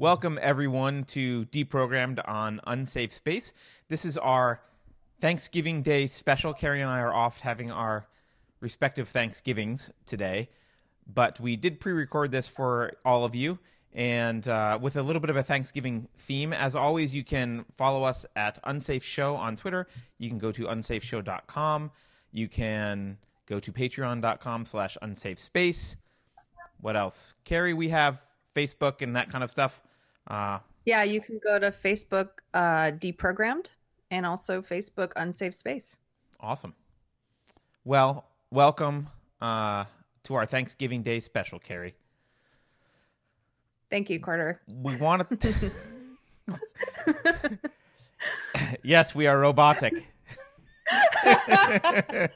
Welcome, everyone, to Deprogrammed on Unsafe Space. This is our Thanksgiving Day special. Keri and I are off having our respective Thanksgivings today, but we did pre record this for all of you and uh, with a little bit of a Thanksgiving theme. As always, you can follow us at Unsafe Show on Twitter. You can go to unsafeshow.com. You can go to patreon.com slash unsafe space. What else? Keri, we have Facebook and that kind of stuff. Uh, Yeah, you can go to Facebook uh, Deprogrammed and also Facebook Unsafe Space. awesome. Well, welcome uh, to our Thanksgiving Day special, Keri. Thank you, Carter. We want to. yes, we are robotic. I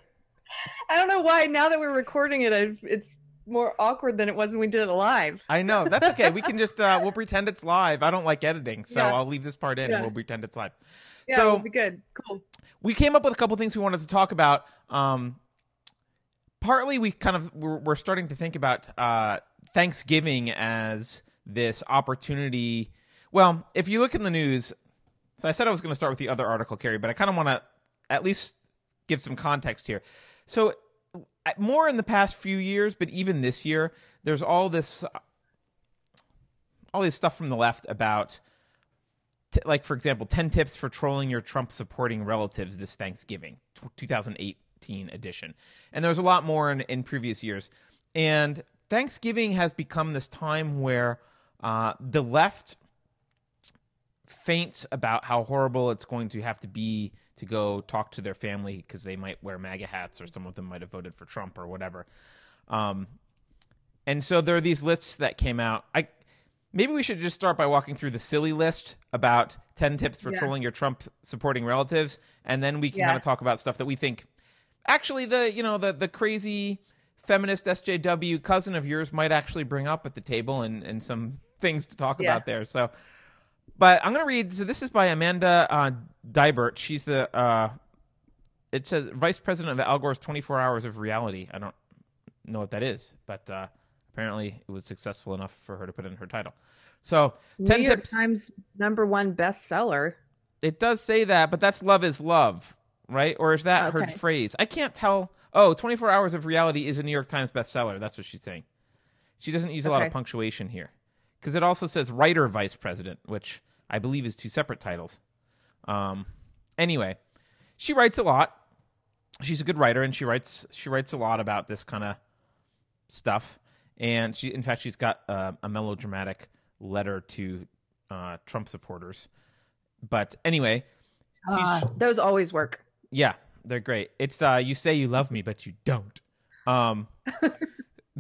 don't know why now that we're recording it, I've, it's more awkward than it was when we did it live. I know. That's okay. We can just uh we'll pretend it's live. I don't like editing, so Yeah. I'll leave this part in Yeah. and we'll pretend it's live. Yeah, So- be good. Cool. We came up with a couple things we wanted to talk about. Um partly we kind of we're, we're starting to think about uh Thanksgiving as this opportunity. Well, if you look in the news, so I said I was going to start with the other article, Keri, but I kind of want to at least give some context here. So, more in the past few years, but even this year, there's all this, all this stuff from the left about, t- like for example, ten tips for trolling your Trump supporting relatives this Thanksgiving, t- 2018 edition, and there's a lot more in, in previous years, and Thanksgiving has become this time where uh, the left faints about how horrible it's going to have to be to go talk to their family because they might wear MAGA hats or some of them might have voted for Trump or whatever. Um, and so there are these lists that came out. I maybe we should just start by walking through the silly list about 10 tips for Yeah. trolling your Trump supporting relatives and then we can Yeah. kind of talk about stuff that we think actually the you know the the crazy feminist SJW cousin of yours might actually bring up at the table and and some things to talk Yeah. about there. So but I'm going to read. So this is by Amanda uh, Deibert. She's the. Uh, it says vice president of Al Gore's 24 Hours of Reality. I don't know what that is, but uh, apparently it was successful enough for her to put in her title. So New 10 York tips. Times number one bestseller. It does say that, but that's love is love, right? Or is that her phrase? I can't tell. Oh, 24 Hours of Reality is a New York Times bestseller. That's what she's saying. She doesn't use a lot of punctuation here because it also says writer vice president, which I believe is two separate titles. Um, anyway, she writes a lot. She's a good writer, and she writes she writes a lot about this kind of stuff. And she, in fact, she's got uh, a melodramatic letter to uh, Trump supporters. But anyway, Ah, those always work. yeah, they're great. It's uh you say you love me, but you don't. Um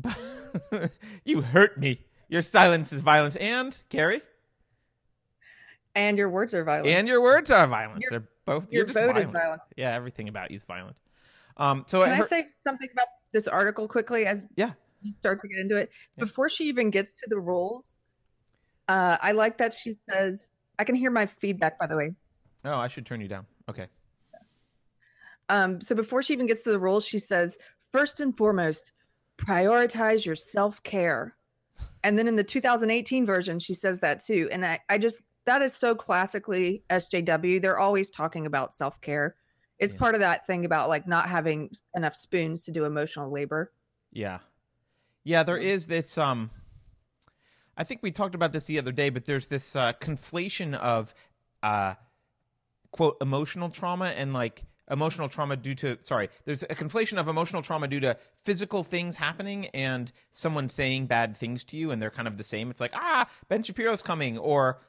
you hurt me. Your silence is violence. And Keri? And your words are violent. And your words are violence. Your- they're both your you're just vote violent. is violent. Yeah, everything about you is violent. Um so Can her- I say something about this article quickly as Yeah. you start to get into it? Yeah. Before she even gets to the rules, uh, I like that she says, I can hear my feedback, by the way. Oh, I should turn you down. Okay. Um, so before she even gets to the rules, she says, first and foremost, prioritize your self care. And then in the 2018 version, she says that too. And I, I just, that is so classically SJW. They're always talking about self care. It's Yeah. part of that thing about like not having enough spoons to do emotional labor. Yeah. Yeah, there is this um I think we talked about this the other day, but there's this uh conflation of uh quote emotional trauma and like emotional trauma due to sorry, there's a conflation of emotional trauma due to physical things happening and someone saying bad things to you and they're kind of the same. It's like, "Ah, Ben Shapiro's coming," or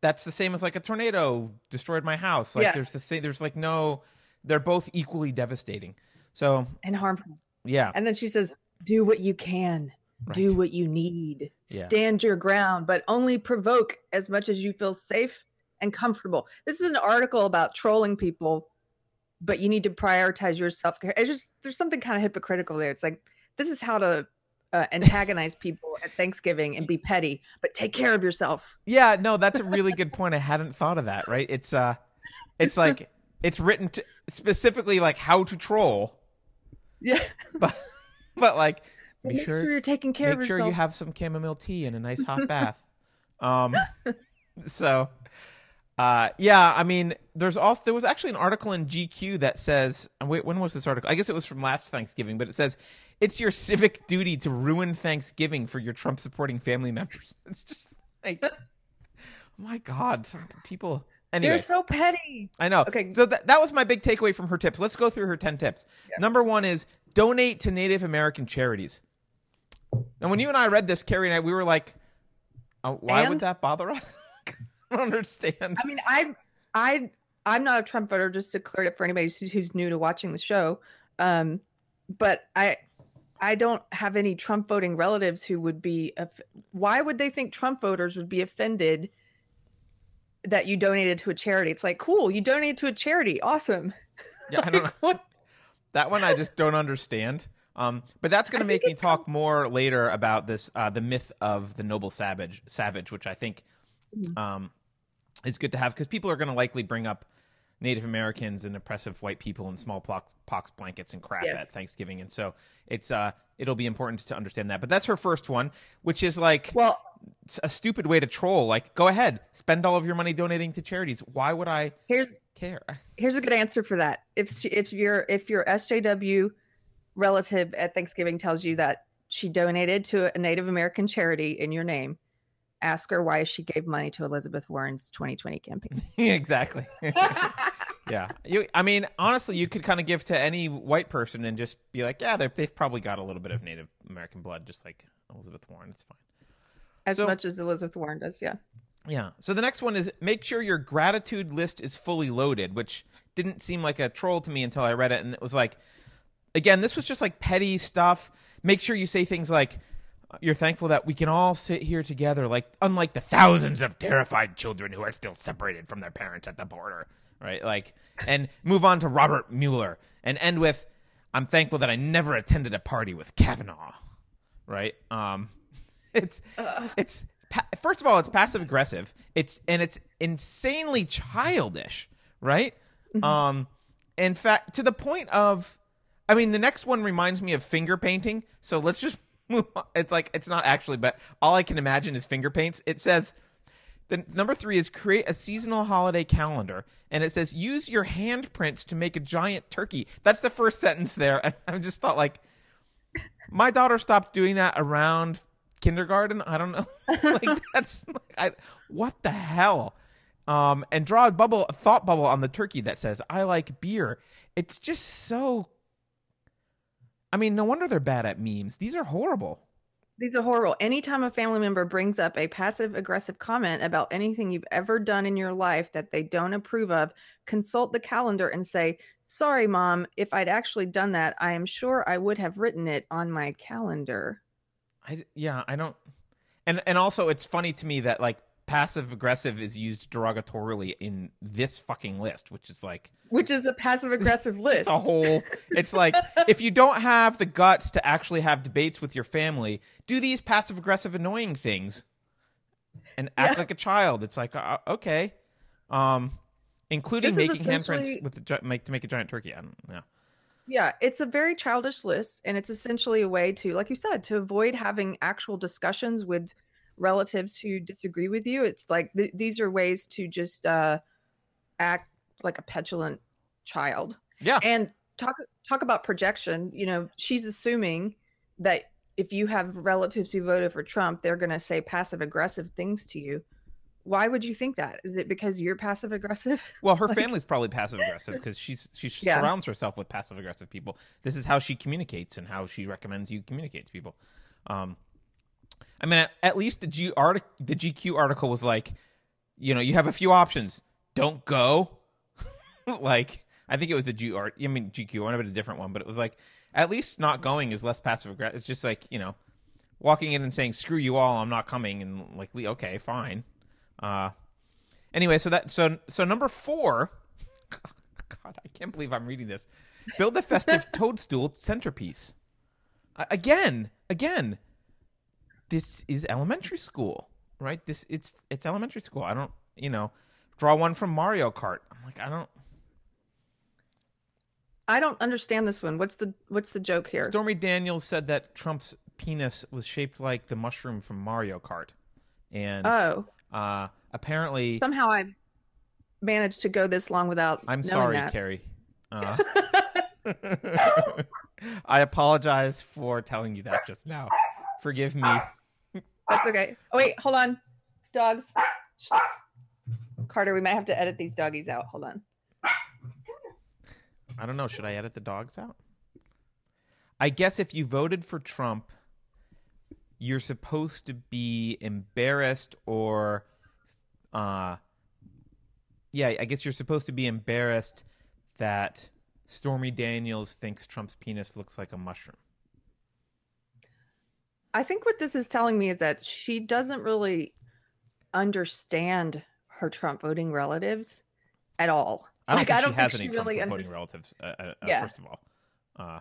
that's the same as like a tornado destroyed my house. Like Yeah. there's the same there's like no they're both equally devastating. So, and harmful. yeah. And then she says, do what you can, do what you need, Yeah. stand your ground, but only provoke as much as you feel safe and comfortable. This is an article about trolling people, but you need to prioritize your self care. It's just, there's something kind of hypocritical there. It's like, this is how to uh, antagonize people at Thanksgiving and be petty, but take care of yourself. Yeah, no, that's a really good point. I hadn't thought of that. Right? It's uh, it's like it's written to specifically like how to troll, Yeah. but but like be make sure sure you're taking care make sure yourself. you have some chamomile tea and a nice hot bath. Um, so, uh, yeah, I mean, there's also there was actually an article in GQ that says, wait, when was this article? I guess it was from last Thanksgiving, but it says it's your civic duty to ruin Thanksgiving for your Trump supporting family members. It's just like, my God, people. Anyway, You're so petty. I know. Okay. So that that was my big takeaway from her tips. Let's go through her 10 tips. Number 1 is donate to Native American charities. And when you and I read this, Keri and I, we were like, oh, why would that bother us? I don't understand. I mean, I, I, I'm not a Trump voter. Just to clear it up for anybody who's- new to watching the show, um, but I, I don't have any Trump voting relatives who would be. Why would they think Trump voters would be offended that you donated to a charity? It's like, cool, you donated to a charity, awesome. Yeah, I don't know. What? That one I just don't understand. Um, but that's going to make me talk more later about this, uh, the myth of the noble savage, savage, which I think Mhm. um, is good to have because people are going to likely bring up Native Americans and oppressive white people and smallpox pox blankets and crap Yes. at Thanksgiving, and so it's uh, it'll be important to understand that. But that's her first one, which is like Well, a stupid way to troll. Like, go ahead, spend all of your money donating to charities. Why would I here's care? here's a good answer for that. If she, if your if your SJW relative at Thanksgiving tells you that she donated to a Native American charity in your name, ask her why she gave money to Elizabeth Warren's 2020 campaign. exactly. yeah. You, I mean, honestly, you could kind of give to any white person and just be like, yeah, they've probably got a little bit of Native American blood, just like Elizabeth Warren. It's fine. as So- much as Elizabeth Warren does, yeah. Yeah. So the next one is make sure your gratitude list is fully loaded, which didn't seem like a troll to me until I read it. And it was like, again, this was just like petty stuff. Make sure you say things like, you're thankful that we can all sit here together, like unlike the thousands of terrified children who are still separated from their parents at the border, right? Like, and move on to Robert Mueller and end with, I'm thankful that I never attended a party with Kavanaugh, right? Um, it's it's first of all, it's passive aggressive. It's and it's insanely childish, right? Um, in fact, to the point of, I mean, the next one reminds me of finger painting. So let's just. It's like it's not actually, but all I can imagine is finger paints. It says. The number three is create a seasonal holiday calendar, and it says use your handprints to make a giant turkey. That's the first sentence there, and I just thought like, my daughter stopped doing that around kindergarten. I don't know. like that's I, what the hell. Um, and draw a bubble, a thought bubble on the turkey that says "I like beer." It's just so. I mean, no wonder they're bad at memes. These are horrible. These are horrible. Anytime a family member brings up a passive aggressive comment about anything you've ever done in your life that they don't approve of, consult the calendar and say, Sorry, mom, if I'd actually done that, I am sure I would have written it on my calendar. I yeah, I don't. And and also, it's funny to me that like passive aggressive is used derogatorily in this fucking list, which is like Which is a passive aggressive list. it's a whole. It's like if you don't have the guts to actually have debates with your family, do these passive aggressive annoying things, and act Yeah. like a child. It's like uh, okay, um, including This is making handprints with the make to make a giant turkey. I don't, yeah. Yeah, it's a very childish list, and it's essentially a way to, like you said, to avoid having actual discussions with relatives who disagree with you. It's like th- these are ways to just uh, act like a petulant child. Yeah. And talk talk about projection. You know, she's assuming that if you have relatives who voted for Trump, they're going to say passive aggressive things to you. Why would you think that? Is it because you're passive aggressive? Well, her Like- family's probably passive aggressive because she's she Yeah. surrounds herself with passive aggressive people. This is how she communicates and how she recommends you communicate to people. Um, I mean, at, least the G artic- the GQ article was like, you know, you have a few options. Don't go. like, I think it was the G art. I mean, GQ. I have a different one, but it was like, at least not going is less passive aggressive. It's just like you know, walking in and saying "screw you all," I'm not coming, and like, okay, fine. Uh, anyway, so that so so number four. God, I can't believe I'm reading this. Build a festive toadstool centerpiece. Again, again. This is elementary school, right? This it's it's elementary school. I don't, you know, draw one from Mario Kart. I'm like, I don't. I don't understand this one. What's the what's the joke here? Stormy Daniels said that Trump's penis was shaped like the mushroom from Mario Kart. and Oh, uh, apparently, somehow I managed to go this long without. I'm sorry, that. Keri. Uh, I apologize for telling you that just now. Forgive me. That's okay. Oh wait, hold on, dogs. Carter, we might have to edit these doggies out. Hold on. I don't know. Should I edit the dogs out? I guess if you voted for Trump, you're supposed to be embarrassed or, uh, yeah, I guess you're supposed to be embarrassed that Stormy Daniels thinks Trump's penis looks like a mushroom. I think what this is telling me is that she doesn't really understand her Trump voting relatives at all. I don't Like, think I she don't has think any she Trump really under- voting relatives. Uh, uh, uh, Yeah. First of all, uh,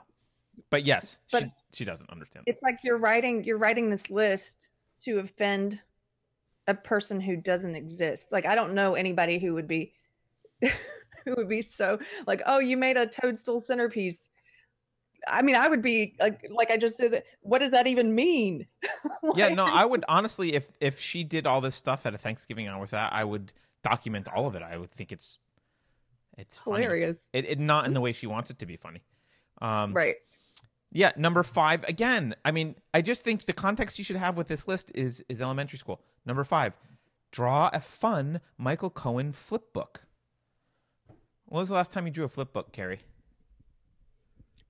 but yes, But- she she doesn't understand. It's like you're writing you're writing this list to offend a person who doesn't exist. Like I don't know anybody who would be who would be so like, oh, you made a toadstool centerpiece. I mean, I would be like, like I just said, what does that even mean? yeah, no, I would honestly, if if she did all this stuff at a Thanksgiving hour, I, I would document all of it. I would think it's it's funny. hilarious, It, it not in the way she wants it to be funny. Um, right? Yeah, number five again. I mean, I just think the context you should have with this list is is elementary school. Number five, draw a fun Michael Cohen flip book. When was the last time you drew a flip book, Keri?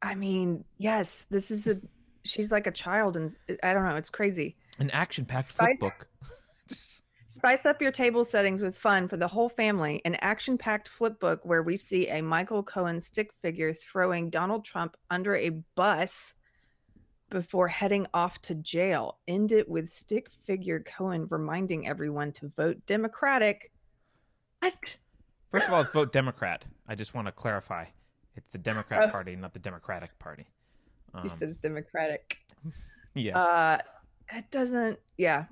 I mean, yes, this is a. She's like a child, and I don't know. It's crazy. An action packed flip Spice- book. Spice up your table settings with fun for the whole family. An action packed flip book where we see a Michael Cohen stick figure throwing Donald Trump under a bus before heading off to jail. End it with stick figure Cohen reminding everyone to vote Democratic. What? First of all, it's vote Democrat. I just want to clarify. It's the Democrat Oh. Party, not the Democratic Party. Um, He says Democratic. yes. Uh, it doesn't. Yeah.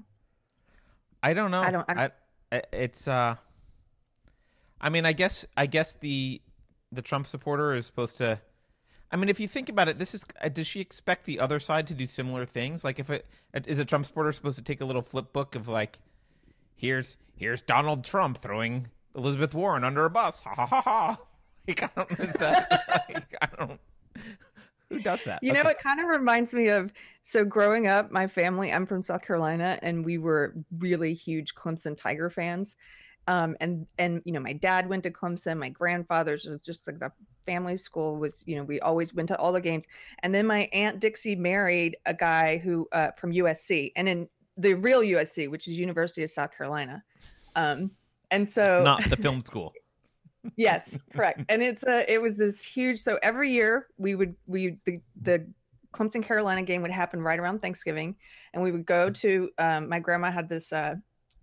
I don't know. I don't- I I, it's uh. I mean, I guess I guess the the Trump supporter is supposed to. I mean, if you think about it, this is. uh, Does she expect the other side to do similar things? Like, if it is a Trump supporter supposed to take a little flip book of like, here's here's Donald Trump throwing Elizabeth Warren under a bus. Ha ha ha ha. Like, I don't. miss that? like, I don't. Who does that? You know, it kind of reminds me of so growing up, my family, I'm from South Carolina, and we were really huge Clemson Tiger fans. Um, and and you know, my dad went to Clemson, my grandfather's was just like the family school was, you know, we always went to all the games. And then my aunt Dixie married a guy who uh, from USC, and in the real USC, which is University of South Carolina. Um, and so not the film school. yes correct. And it's a it was this huge so every year we would we the the clemson carolina game would happen right around thanksgiving and we would go to um, my grandma had this uh,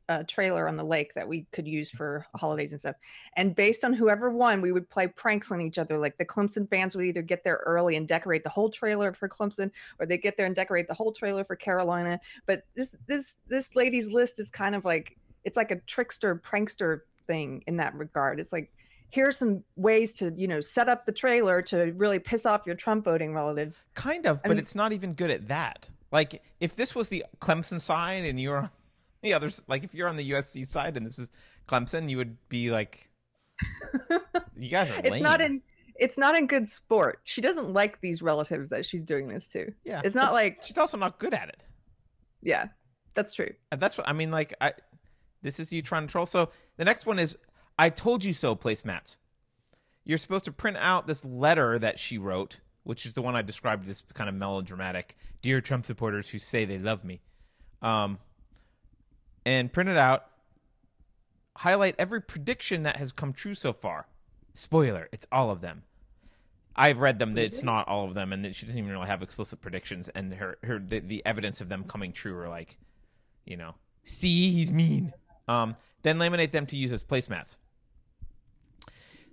uh, trailer on the lake that we could use for holidays and stuff. And based on whoever won we would play pranks on each other. Like the clemson fans would either get there early and decorate the whole trailer for clemson or they get there and decorate the whole trailer for carolina. But this this this lady's list is kind of like it's like a trickster prankster thing in that regard. It's like here's some ways to you know set up the trailer to really piss off your trump voting relatives Kind of, I but mean- it's not even good at that. Like, if this was the Clemson side and you're on the other, like if you're on the USC side and this is Clemson, you would be like, you guys are. Lame. it's not in it's not in good sport she doesn't like these relatives that she's doing this to Yeah, it's not like she's also not good at it. yeah that's true that's what I mean. Like, I this is you trying to troll. So the next one is I told you so placemats. You're supposed to print out this letter that she wrote, which is the one I described this kind of melodramatic, dear Trump supporters who say they love me, um, and print it out. Highlight every prediction that has come true so far. Spoiler: it's all of them. I've read them. That it's not all of them, and that she doesn't even really have explicit predictions. And her, her, the, the evidence of them coming true are like, you know, see, he's mean. Um, then laminate them to use as placemats.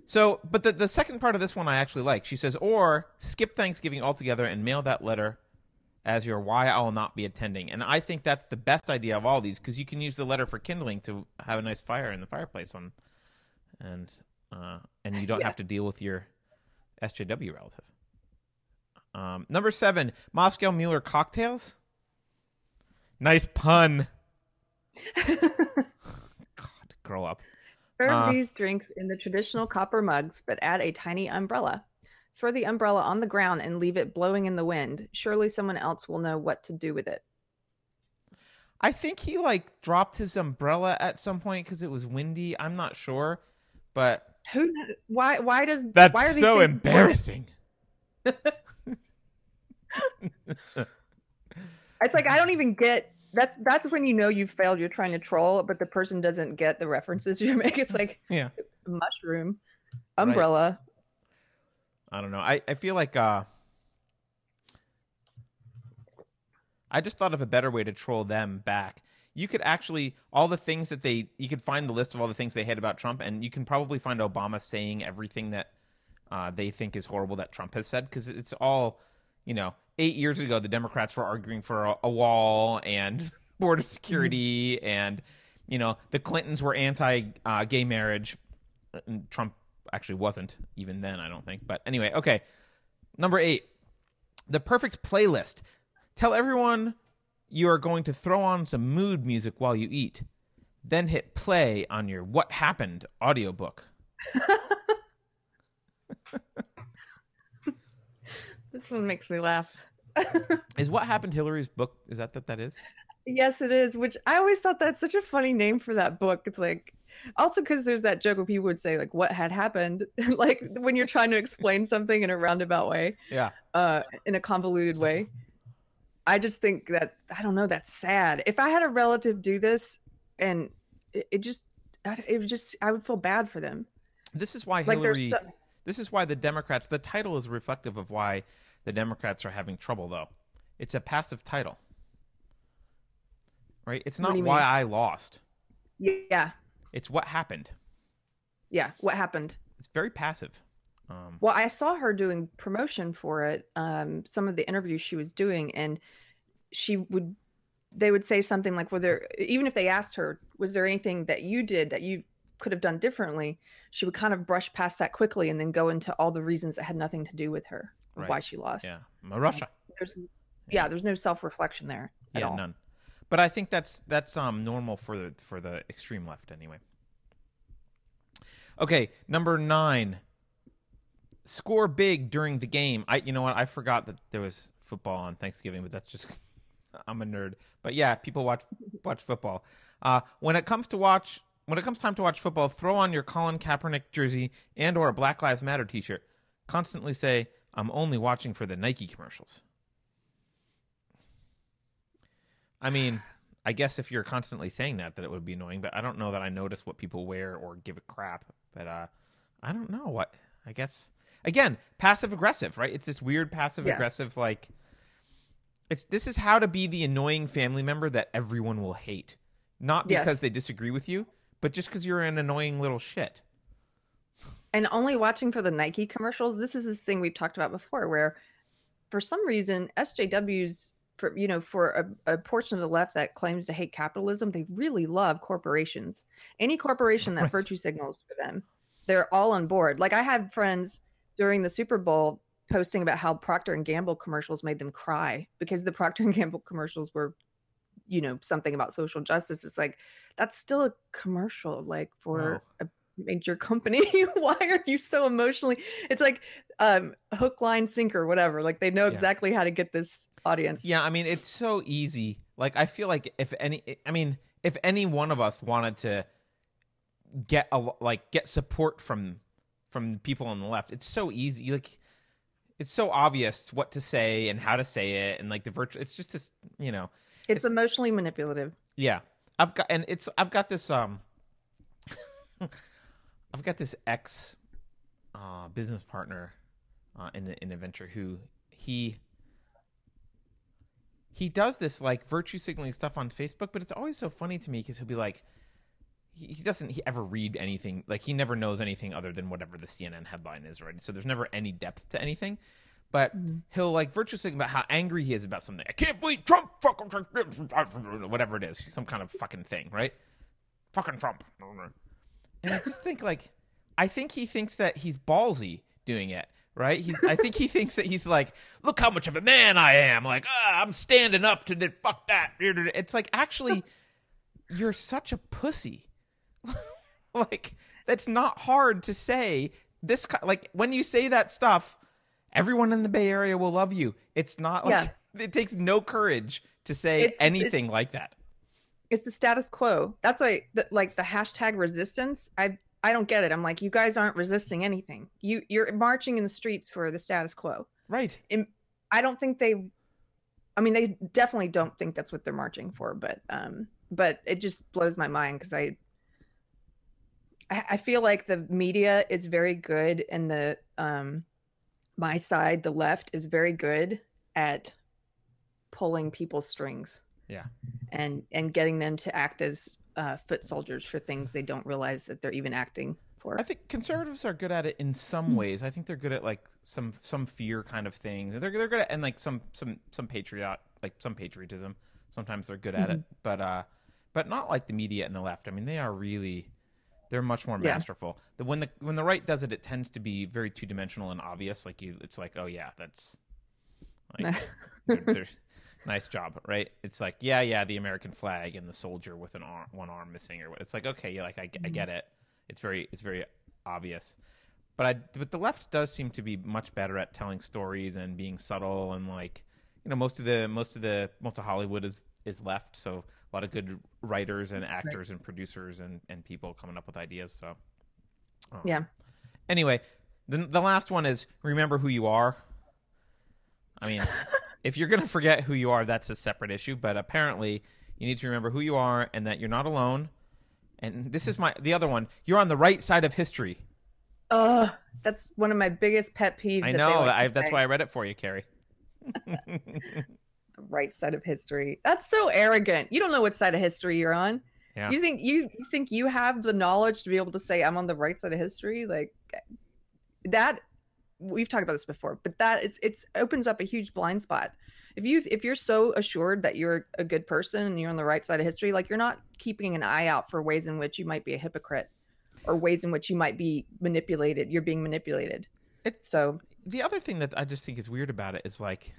So, but the, the second part of this one I actually like. She says, or skip Thanksgiving altogether and mail that letter as your why I will not be attending. And I think that's the best idea of all these because you can use the letter for kindling to have a nice fire in the fireplace on, and uh, and you don't Yeah. have to deal with your SJW relative. Um, number seven, Moscow Mueller cocktails. Nice pun. God, grow up. Serve Uh. these drinks in the traditional copper mugs, but add a tiny umbrella. Throw the umbrella on the ground and leave it blowing in the wind. Surely someone else will know what to do with it. I think he like dropped his umbrella at some point because it was windy. I'm not sure, but Who? Why? Why does? that's why are these so things- embarrassing. It's like I don't even get. That's that's when you know you've failed. You're trying to troll, but the person doesn't get the references you make. It's like Yeah. mushroom, umbrella. I don't know. I, I feel like uh I just thought of a better way to troll them back. You could actually all the things that they you could find the list of all the things they hate about Trump and you can probably find Obama saying everything that uh, they think is horrible that Trump has said because it's all, you know, eight years ago the Democrats were arguing for a, a wall and border security and you know the Clintons were anti uh, gay marriage and Trump actually wasn't even then, I don't think. But anyway, okay. Number eight, the perfect playlist. Tell everyone you are going to throw on some mood music while you eat. Then hit play on your What Happened audiobook. This one makes me laugh. Is What Happened Hillary's book? Is that what that is? Yes, it is. Which I always thought that's such a funny name for that book. It's like also because there's that joke where people would say like what had happened, like when you're trying to explain something in a roundabout way, Yeah. uh, in a convoluted way. I just think that I don't know. That's sad. If I had a relative do this, and it, it just, I- it would just, I would feel bad for them. This is why Like Hillary. so, This is why the Democrats. The title is reflective of why the Democrats are having trouble, though. It's a passive title, right? It's not why mean? I lost. yeah, It's what happened. yeah. What happened? It's very passive. Um, Well, I saw her doing promotion for it. Um, some of the interviews she was doing, and she would, they would say something like, "Were there?" Even if they asked her, "Was there anything that you did that you could have done differently?" She would kind of brush past that quickly and then go into all the reasons that had nothing to do with her, Right. why she lost. yeah, Russia. There's, yeah, there's no self reflection there at Yeah, all. none. But I think that's that's um normal for the for the extreme left anyway. Okay, number nine. Score big during the game. I you know what I forgot that there was football on Thanksgiving, but that's just I'm a nerd. But yeah, people watch watch football. Uh, when it comes to watch when it comes time to watch football, throw on your Colin Kaepernick jersey and or a Black Lives Matter T-shirt. Constantly say, "I'm only watching for the Nike commercials." I mean, I guess if you're constantly saying that, that it would be annoying. But I don't know that I notice what people wear or give a crap. But uh, I don't know what. I guess again, passive aggressive, right? It's this weird passive aggressive like. It's this is how to be the annoying family member that everyone will hate, not Yes. because they disagree with you, but just because you're an annoying little shit. And only watching for the Nike commercials. This is this thing we've talked about before, where for some reason SJWs, for you know, for a, a portion of the left that claims to hate capitalism, they really love corporations. Any corporation that Right. virtue signals for them, they're all on board. Like I had friends during the Super Bowl posting about how Procter and Gamble commercials made them cry because the Procter and Gamble commercials were you know something about social justice it's like that's still a commercial like for a major company why are you so emotionally it's like um hook line sinker whatever like they know Yeah. exactly how to get this audience Yeah, I mean, it's so easy. Like, I feel like if any, I mean, if any one of us wanted to get a like get support from from people on the left, it's so easy. Like, it's so obvious what to say and how to say it, and like the virtual. It's just this, you know, it's it's- emotionally manipulative yeah. I've got and it's I've got this um, I've got this ex uh, business partner uh, in in a venture who he he does this like virtue signaling stuff on Facebook, but it's always so funny to me because he'll be like, he, he doesn't he ever read anything like he never knows anything other than whatever the CNN headline is, right? So there's never any depth to anything. But he'll like virtue signal about how angry he is about something. I can't believe Trump fucking Trump whatever it is, some kind of fucking thing, right? Fucking Trump. And I just think like I think he thinks that he's ballsy doing it, right? He's I think he thinks that he's like, look how much of a man I am. Like, ah, I'm standing up to the fuck that. It's like actually you're such a pussy. like that's not hard to say. This like when you say that stuff, everyone in the Bay Area will love you. It's not like it takes no courage to say It's- anything like that. It's the status quo. That's why, the, like the hashtag resistance. I I don't get it. I'm like, you guys aren't resisting anything. You you're marching in the streets for the status quo. Right. I don't think they. I mean, they definitely don't think that's what they're marching for. But um, but it just blows my mind because I. I I feel like the media is very good, and the um, my side, the left, is very good at pulling people's strings. Yeah. And and getting them to act as uh, foot soldiers for things they don't realize that they're even acting for. I think conservatives are good at it in some Hmm. ways. I think they're good at like some some fear kind of things. They're they're good at and like some some some patriot like some patriotism. Sometimes they're good at it, Mm-hmm. but uh, but not like the media and the left. I mean, they are really they're much more Yeah. masterful. The when the when the right does it, it tends to be very two dimensional and obvious. Like you, it's like oh yeah, that's like they're, they're- nice job, right? It's like yeah, yeah, the American flag and the soldier with an arm, one arm missing, or what. It's like okay, yeah, like I, I get it. It's very, it's very obvious. But I, but the left does seem to be much better at telling stories and being subtle and like, you know, most of the, most of the, most of Hollywood is is left, so a lot of good writers and actors and producers and and people coming up with ideas. So um, yeah. Anyway, the the last one is remember who you are. I mean, if you're gonna forget who you are, that's a separate issue. But apparently, you need to remember who you are and that you're not alone. And this is my the other one. You're on the right side of history. Ugh, that's one of my biggest pet peeves. I that know. like I, that's say. why I read it for you, Keri. the right side of history. That's so arrogant. You don't know what side of history you're on. Yeah. You think you, you think you have the knowledge to be able to say I'm on the right side of history? Like that we've talked about this before, but that it's it's opens up a huge blind spot. If you if you're so assured that you're a good person and you're on the right side of history, like you're not keeping an eye out for ways in which you might be a hypocrite or ways in which you might be manipulated. You're being manipulated. It- So the other thing that I just think is weird about it is like,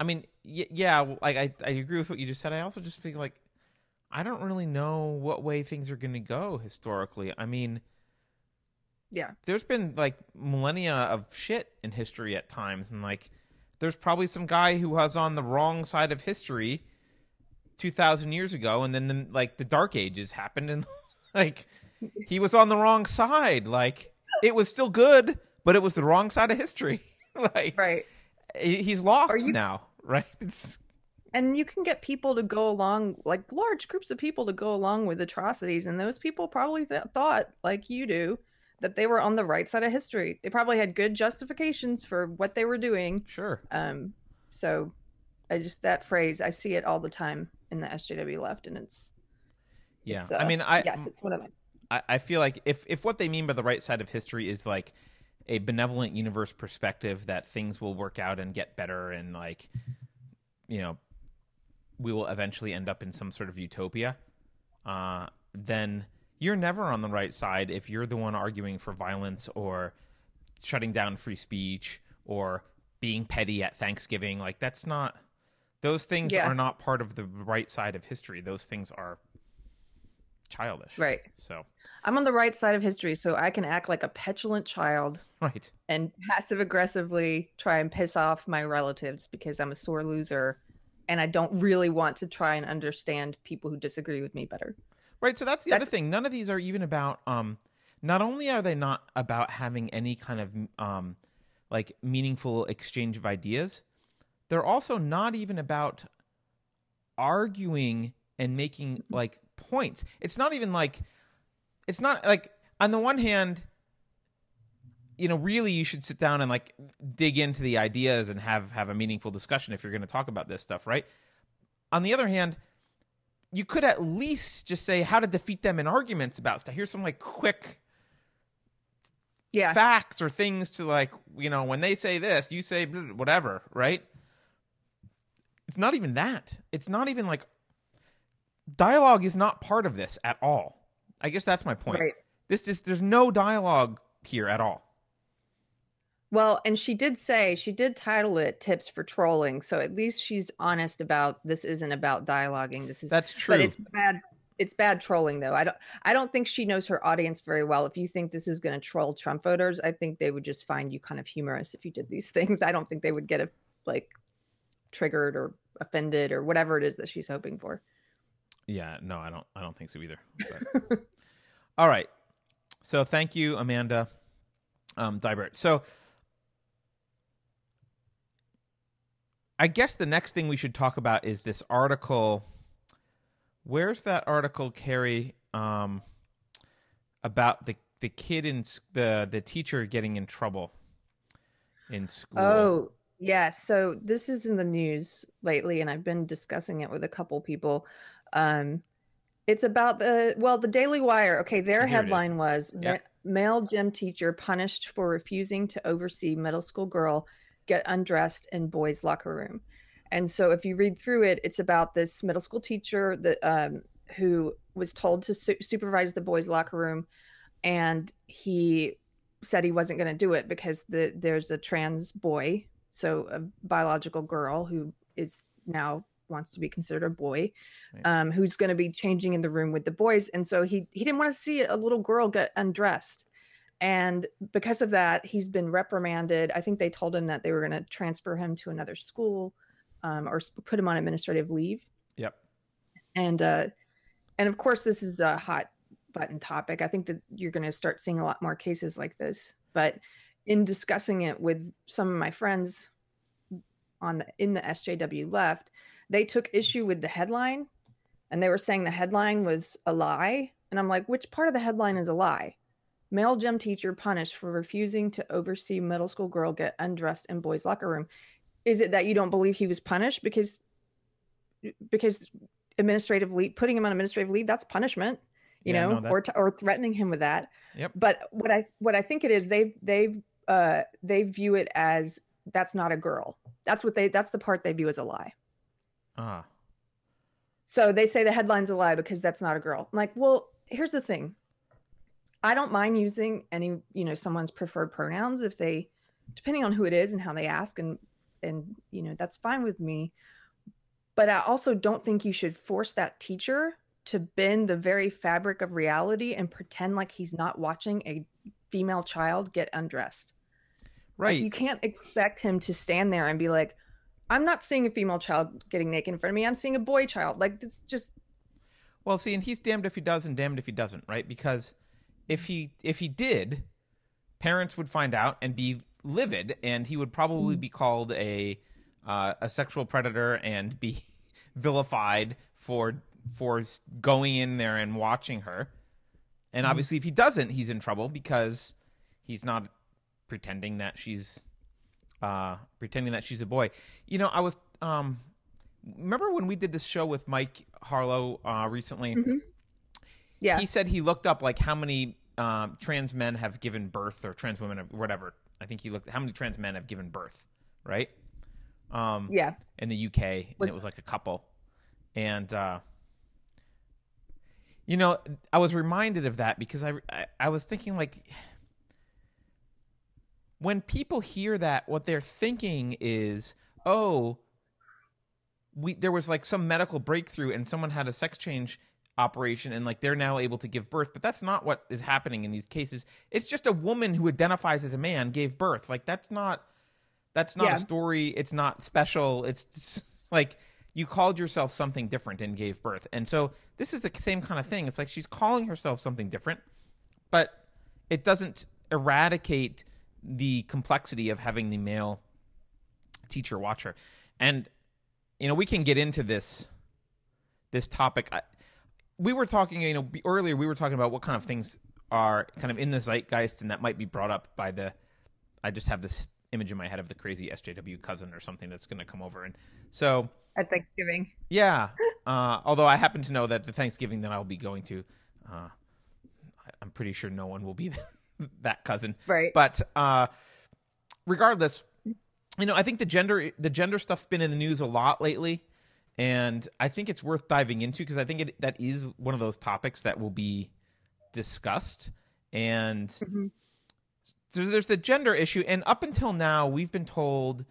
I mean, y- yeah, like I, I agree with what you just said. I also just think like, I don't really know what way things are going to go historically. I mean, yeah. there's been like millennia of shit in history at times, and like, there's probably some guy who was on the wrong side of history two thousand years ago, and then the, like the Dark Ages happened, and like he was on the wrong side. Like it was still good, but it was the wrong side of history. like Right. he's lost you- now, right? It's and you can get people to go along like large groups of people to go along with atrocities and those people probably th- thought like you do that they were on the right side of history. They probably had good justifications for what they were doing. Sure. um so i just that phrase i see it all the time in the sjw left and it's Yeah, it's, I uh, mean, I yes it's one of my I, I feel like if if what they mean by the right side of history is like a benevolent universe perspective that things will work out and get better and like you know we will eventually end up in some sort of utopia uh then you're never on the right side if you're the one arguing for violence or shutting down free speech or being petty at Thanksgiving. Like that's not those things Yeah. are not part of the right side of history. Those things are childish. Right. So. I'm on the right side of history so i can act like a petulant child right. and passive aggressively try and piss off my relatives because I'm a sore loser and I don't really want to try and understand people who disagree with me better. Right. So that's the other thing. None of these are even about. Um, not only are they not about having any kind of um, like meaningful exchange of ideas, they're also not even about arguing and making like points. It's not even like. It's not like on the one hand. You know, really, you should sit down and like dig into the ideas and have have a meaningful discussion if you're going to talk about this stuff, right? On the other hand, you could at least just say how to defeat them in arguments about stuff. Here's some like quick Yeah. facts or things to like, you know, when they say this, you say whatever, right? It's not even that. It's not even like dialogue is not part of this at all. I guess that's my point. Right. This is there's no dialogue here at all. Well, and she did say she did title it "Tips for Trolling," so at least she's honest about this. Isn't about dialoguing. This is That's true. but it's bad. It's bad trolling though. I don't. I don't think she knows her audience very well. If you think this is going to troll Trump voters, I think they would just find you kind of humorous if you did these things. I don't think they would get a like triggered or offended or whatever it is that she's hoping for. Yeah, no, I don't. I don't think so either. All right. So thank you, Amanda um, Deibert. So I guess the next thing we should talk about is this article. Where's that article, Keri, um, about the the kid in the the teacher getting in trouble in school? Oh, yeah. So this is in the news lately, and I've been discussing it with a couple people. Um, it's about the well, the Daily Wire. Okay, their Here headline was. "Ma- "Male gym teacher punished for refusing to oversee middle school girl get undressed in boys' locker room." And so, if you read through it, it's about this middle school teacher that um, who was told to su- supervise the boys' locker room, and he said he wasn't going to do it because the there's a trans boy, so a biological girl who is now wants to be considered a boy, Right. um, who's going to be changing in the room with the boys, and so he he didn't want to see a little girl get undressed, and because of that, he's been reprimanded. I think they told him that they were going to transfer him to another school, um, or put him on administrative leave. Yep. and uh and of course this is a hot button topic. I think that you're going to start seeing a lot more cases like this. But in discussing it with some of my friends on the in the sjw left they took issue with the headline and they were saying the headline was a lie. And i'm like which part of the headline is a lie male gym teacher punished for refusing to oversee middle school girl get undressed in boys locker room. Is it that you don't believe he was punished because because administrative leave putting him on administrative leave that's punishment you Yeah, know no, that- or t- or threatening him with that. Yep. but what i what i think it is they they uh they view it as that's not a girl. That's what they that's the part they view as a lie. Ah. so they say the headline's a lie because that's not a girl. I'm like well here's the thing i don't mind using any you know someone's preferred pronouns if they depending on who it is and how they ask and and you know that's fine with me but i also don't think you should force that teacher to bend the very fabric of reality and pretend like he's not watching a female child get undressed Like, Right. you can't expect him to stand there and be like i'm not seeing a female child getting naked in front of me i'm seeing a boy child like it's just Well, see, and he's damned if he does and damned if he doesn't, right? Because if he if he did, parents would find out and be livid, and he would probably be called a uh, a sexual predator and be vilified for for going in there and watching her. And obviously, if he doesn't, he's in trouble because he's not pretending that she's uh, pretending that she's a boy. You know, I was um, remember when we did this show with Mike Harlow uh, recently. Yeah He said he looked up like how many um, trans men have given birth or trans women or whatever. I think he looked how many trans men have given birth, right? Um, yeah in the UK, and it was like a couple. And uh, you know, I was reminded of that because I, I I was thinking like when people hear that, what they're thinking is, oh, we there was like some medical breakthrough and someone had a sex change operation and like they're now able to give birth but that's not what is happening in these cases. It's just a woman who identifies as a man gave birth. Like that's not that's not Yeah. a story. It's not special. It's just like you called yourself something different and gave birth. And so this is the same kind of thing. It's like she's calling herself something different but it doesn't eradicate the complexity of having the male teacher watch her. And you know we can get into this this topic. I, we were talking you know earlier we were talking about what kind of things are kind of in the zeitgeist and that might be brought up by the i just have this image in my head of the crazy sjw cousin or something that's going to come over and so at thanksgiving. Yeah uh, although i happen to know that the thanksgiving that i'll be going to uh, i'm pretty sure no one will be that cousin. Right. But uh, regardless, you know, I think the gender the gender stuff's been in the news a lot lately, and I think it's worth diving into because I think it, that is one of those topics that will be discussed. And Mhm. so there's the gender issue, and up until now, we've been told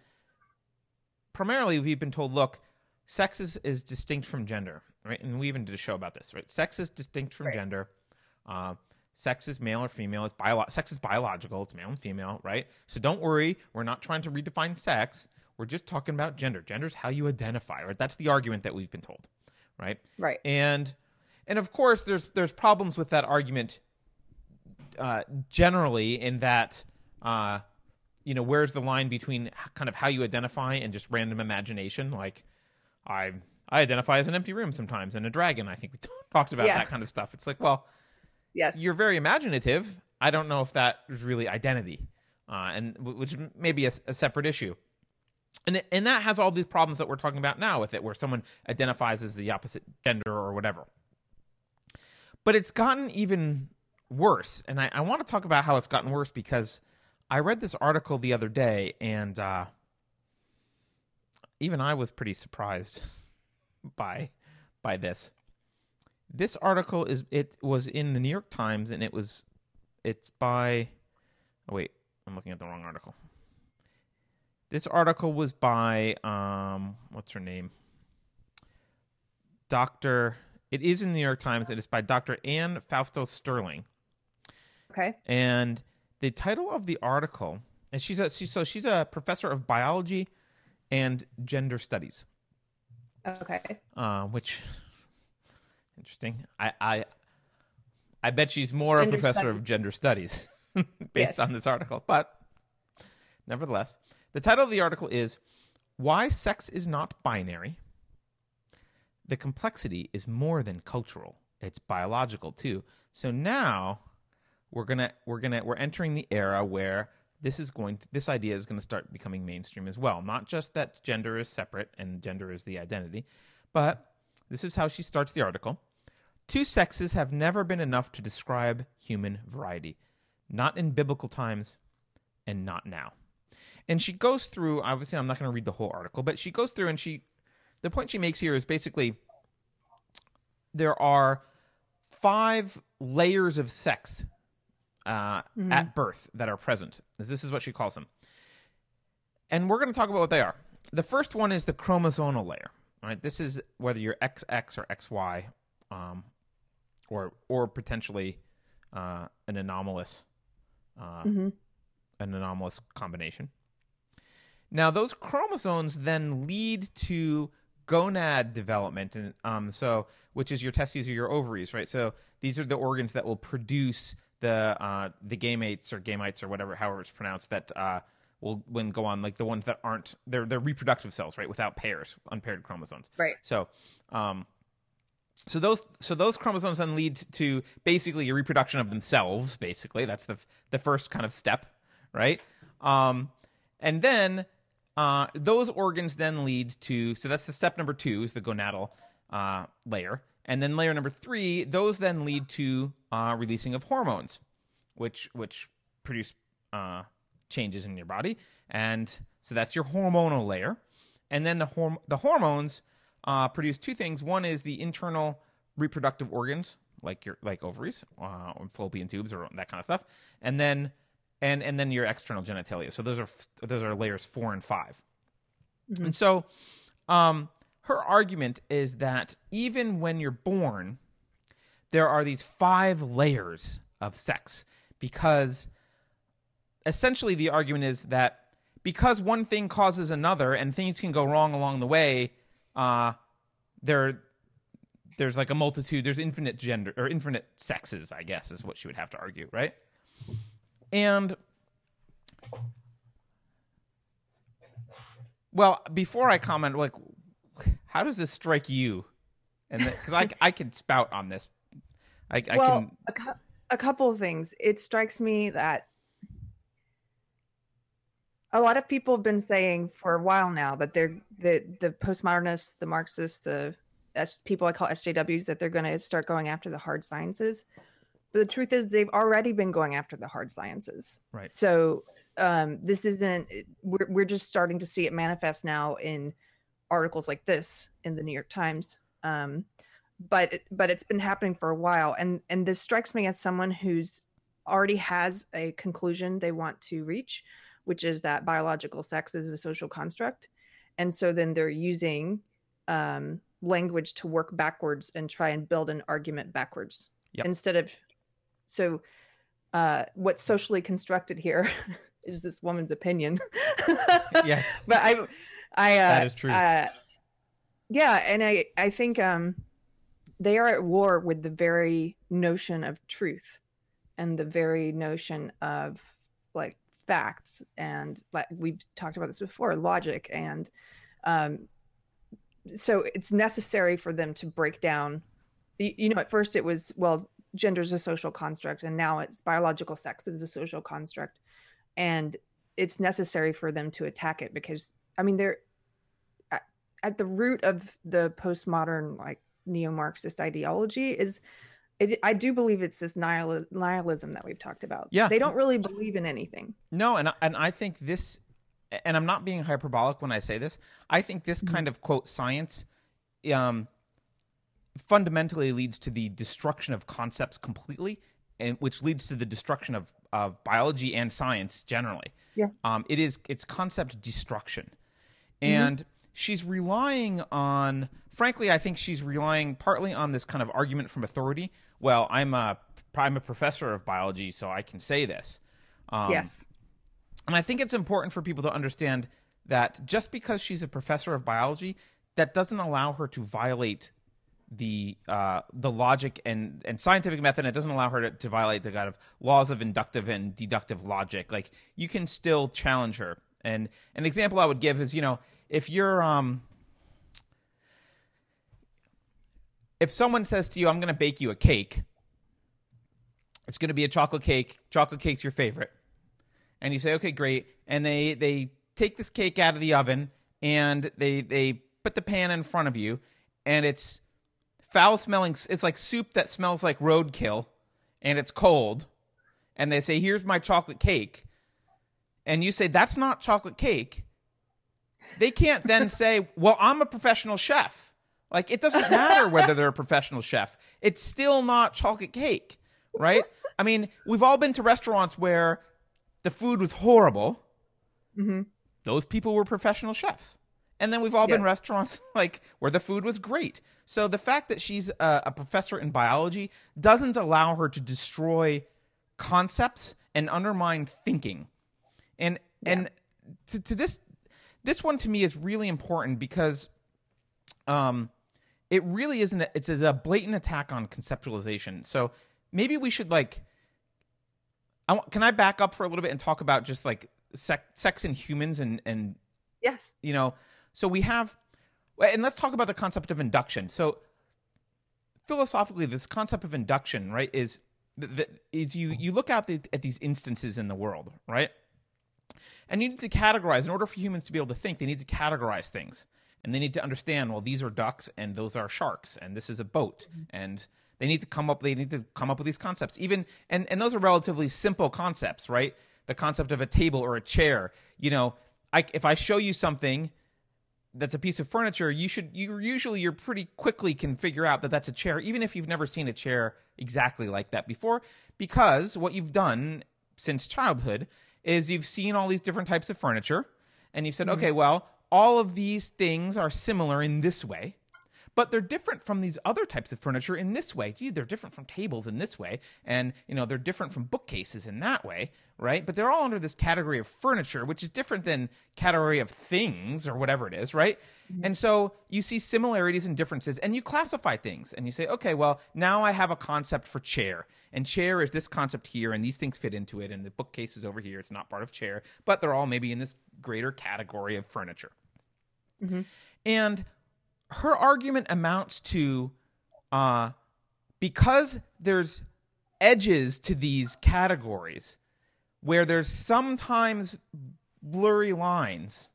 primarily we've been told, look, sex is, is distinct from gender, right? And we even did a show about this, right? Sex is distinct from Right. gender. Uh, sex is male or female. It's bio- sex is biological. It's male and female, right? So don't worry. We're not trying to redefine sex. We're just talking about gender. Gender is how you identify, right? That's the argument that we've been told, right? Right. and and of course there's there's problems with that argument uh, generally in that uh, you know where's the line between kind of how you identify and just random imagination like i i identify as an empty room sometimes and a dragon i think we talked about Yeah. that kind of stuff it's like well Yes. you're very imaginative i don't know if that is really identity uh, and w- which may be a separate issue and, and that has all these problems that we're talking about now with it where someone identifies as the opposite gender or whatever. But it's gotten even worse. And i, I want to talk about how it's gotten worse because i read this article the other day and uh, even i was pretty surprised by by this. This article is it was in the new york times and it was it's by oh wait i'm looking at the wrong article this article was by um what's her name dr it is in the new york times it is by dr anne fausto sterling okay. and the title of the article and she's a she's, so she's a professor of biology and gender studies Okay. uh, which interesting. I, I I bet she's more Gender a professor of gender studies based Yes. on this article. But nevertheless, the title of the article is "Why Sex Is Not Binary." The complexity is more than cultural; it's biological too. So now we're gonna we're gonna we're entering the era where this is going to, this idea is going to start becoming mainstream as well. Not just that gender is separate and gender is the identity, but this is how she starts the article. Two sexes have never been enough to describe human variety, not in biblical times and not now. And she goes through, obviously, I'm not going to read the whole article, but she goes through and she, the point she makes here is basically there are five layers of sex uh, at birth that are present. This is what she calls them. And we're going to talk about what they are. The first one is the chromosomal layer. Right. This is whether you're XX or XY, um, or or potentially uh, an anomalous, uh, hmm an anomalous combination. Now, those chromosomes then lead to gonad development, and um, so which is your testes or your ovaries, right? So these are the organs that will produce the uh, the gametes or gametes or whatever, however it's pronounced, that uh, will when go on like the ones that aren't they're they're reproductive cells, right, without pairs, unpaired chromosomes. Right. So, um, so those so those chromosomes then lead to basically a reproduction of themselves. Basically, that's the the first kind of step, right? Um, and then uh, those organs then lead to so that's the step number two is the gonadal uh, layer, and then layer number three those then lead to uh, releasing of hormones, which which produce uh, changes in your body, and so that's your hormonal layer, and then the horm- the hormones uh, produce two things. One is the internal reproductive organs, like your like ovaries, uh, or fallopian tubes, or that kind of stuff, and then and and then your external genitalia. So those are those are layers four and 5 And so, um, her argument is that even when you're born, there are these five layers of sex because essentially the argument is that because one thing causes another and things can go wrong along the way, uh, there there's like a multitude, there's infinite gender or infinite sexes, I guess, is what she would have to argue, right? And well, before I comment, like, how does this strike you? And because I I could spout on this, I, I well, can. a, cou- a couple of things. It strikes me that a lot of people have been saying for a while now that they're the the postmodernists, the Marxists, the S, people I call SJWs that they're going to start going after the hard sciences. But the truth is, they've already been going after the hard sciences. Right. So um, this isn't. We're we're just starting to see it manifest now in articles like this in the New York Times. Um, but it- but it's been happening for a while, and and this strikes me as someone who's already has a conclusion they want to reach, which is that biological sex is a social construct. And so then they're using um, language to work backwards and try and build an argument backwards Yep. instead of. So, uh, what's socially constructed here is this woman's opinion. Yes. but I, I, uh, That is true. Uh, yeah, and I, I think um, they are at war with the very notion of truth and the very notion of like facts and like we've talked about this before logic and um so it's necessary for them to break down you, you know at first it was well gender is a social construct and now it's biological sex is a social construct and it's necessary for them to attack it because i mean they're at, at the root of the postmodern like neo-marxist ideology is it, I do believe it's this nihil- nihilism that we've talked about. Yeah. They don't really believe in anything. No, and I- and I think this, and I'm not being hyperbolic when I say this. I think this kind of quote science, um, fundamentally leads to the destruction of concepts completely, and which leads to the destruction of of biology and science generally. Yeah. Um, it is it's concept destruction, and she's relying on. Frankly, I think she's relying partly on this kind of argument from authority. Well, I'm a I'm a professor of biology, so I can say this. Um, yes. and I think it's important for people to understand that just because she's a professor of biology, that doesn't allow her to violate the uh, the logic and, and scientific method. It doesn't allow her to, to violate the kind of laws of inductive and deductive logic. Like you can still challenge her. And an example I would give is, you know, if you're um, if someone says to you, "I'm going to bake you a cake," it's going to be a chocolate cake. Chocolate cake's your favorite and you say, "Okay, great." And they they take this cake out of the oven and they they put the pan in front of you, and it's foul smelling. It's like soup that smells like roadkill, and it's cold. And they say, "Here's my chocolate cake," and you say, "That's not chocolate cake." They can't then say, "Well, I'm a professional chef." Like it doesn't matter whether they're a professional chef. It's still not chocolate cake, right? I mean, we've all been to restaurants where the food was horrible. hmm Those people were professional chefs. And then we've all been restaurants like where the food was great. So the fact that she's a, a professor in biology doesn't allow her to destroy concepts and undermine thinking. And and to, to this this one to me is really important because um it really isn't a, it's a blatant attack on conceptualization. So maybe we should like I want, can I back up for a little bit and talk about just like sex, sex in humans and and Yes. you know so we have and let's talk about the concept of induction. So philosophically this concept of induction right is th- th- is you you look out the, at these instances in the world right? And you need to categorize in order for humans to be able to think they need to categorize things. And they need to understand well these are ducks and those are sharks and this is a boat. Mm-hmm. And they need to come up they need to come up with these concepts. Even and and those are relatively simple concepts right? The concept of a table or a chair. You know I, if i show you something that's a piece of furniture you should you usually you're pretty quickly can figure out that that's a chair even if you've never seen a chair exactly like that before because what you've done since childhood is you've seen all these different types of furniture and you've said mm-hmm. okay well all of these things are similar in this way but they're different from these other types of furniture in this way. Gee, they're different from tables in this way, and you know they're different from bookcases in that way, right? But they're all under this category of furniture, which is different than category of things or whatever it is, right? Mm-hmm. And so you see similarities and differences, and you classify things, and you say, okay, well now I have a concept for chair, and chair is this concept here, and these things fit into it, and the bookcase is over here. It's not part of chair, but they're all maybe in this greater category of furniture. Mm-hmm. And her argument amounts to uh, because there's edges to these categories where there's sometimes blurry lines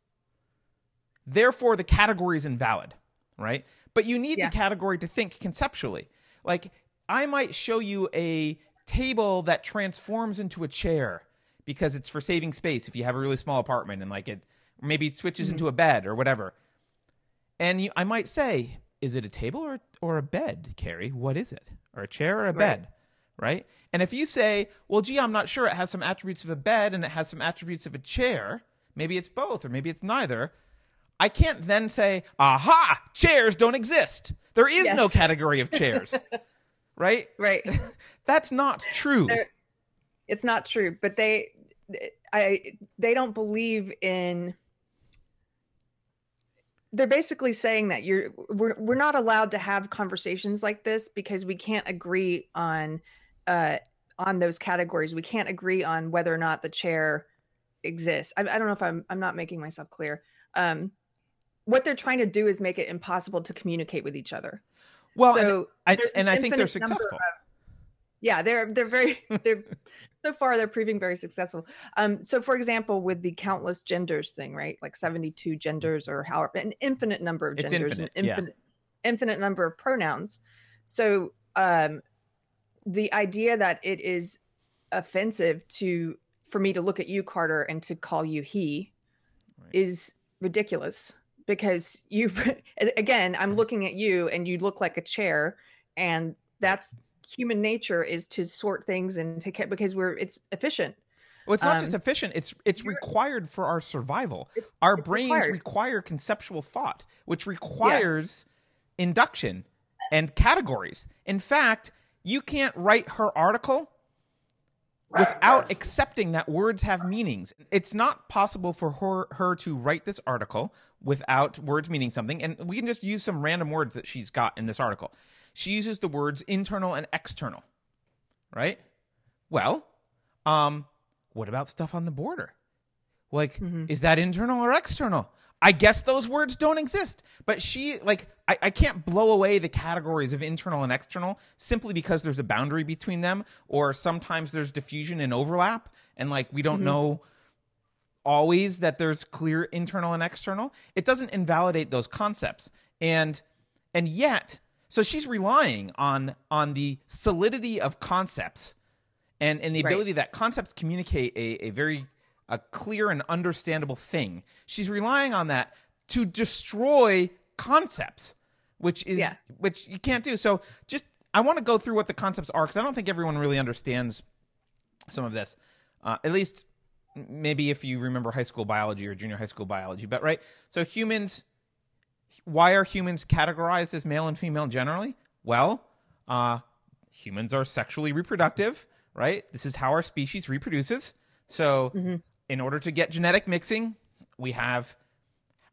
therefore the category is invalid right? But you need Yeah. the category to think conceptually. Like i might show you a table that transforms into a chair because it's for saving space if you have a really small apartment and like it maybe it switches into a bed or whatever and you, I might say, is it a table or or a bed, Keri? What is it? Or a chair or a Right. bed? right? And if you say, well, gee, I'm not sure, it has some attributes of a bed and it has some attributes of a chair, maybe it's both or maybe it's neither. I can't then say, aha, chairs don't exist. There is no category of chairs, right? Right. That's not true. They're- it's not true, but they I they don't believe in they're basically saying that you're we're we're not allowed to have conversations like this because we can't agree on uh on those categories. We can't agree on whether or not the chair exists. I, I don't know if I'm I'm not making myself clear. Um what they're trying to do is make it impossible to communicate with each other. well, and so I, there's an and I think they're successful. of- yeah, they're they're very they're so far they're proving very successful. Um, so for example, with the countless genders thing, right? Like seventy-two genders or however an infinite number of It's genders, infinite, an yeah. infinite infinite number of pronouns. So um, the idea that it is offensive to for me to look at you, Carter, and to call you he Right. is ridiculous because you again i'm looking at you and you look like a chair and that's human nature is to sort things and take care because we're it's efficient Well, it's not just Um, efficient; it's it's required for our survival. It's- Our brains required. require conceptual thought, which requires induction and categories. In fact, you can't write her article without accepting that words have meanings. It's not possible for her her to write this article without words meaning something. And we can just use some random words that she's got in this article. She uses the words internal and external, right? Well, um, what about stuff on the border? Like, Mhm. is that internal or external? I guess those words don't exist. But she, like, I, I can't blow away the categories of internal and external simply because there's a boundary between them, or sometimes there's diffusion and overlap, and like we don't Mhm. know always that there's clear internal and external. It doesn't invalidate those concepts. And and yet, so she's relying on on the solidity of concepts and and the Right. ability that concepts communicate a, a very a clear and understandable thing. She's relying on that to destroy concepts, which is Yeah. which you can't do. So just I want to go through what the concepts are because I don't think everyone really understands some of this. Uh, at least maybe if you remember high school biology or junior high school biology, but right. So humans, why are humans categorized as male and female generally? Well, uh, humans are sexually reproductive, right? This is how our species reproduces. So, Mhm. in order to get genetic mixing, we have,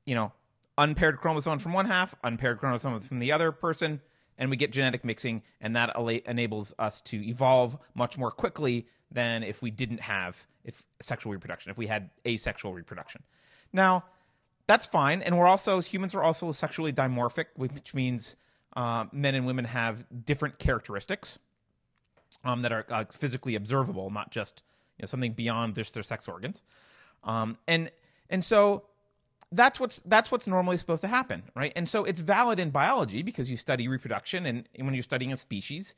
you know, unpaired chromosomes from one half, unpaired chromosomes from the other person, and we get genetic mixing, and that enables us to evolve much more quickly than if we didn't have if sexual reproduction, if we had asexual reproduction. Now, that's fine, and we're also humans are also sexually dimorphic, which means uh, men and women have different characteristics um, that are uh, physically observable, not just you know something beyond just their sex organs. Um, and and so that's what's that's what's normally supposed to happen, right? And so it's valid in biology because you study reproduction, and, when you're studying a species,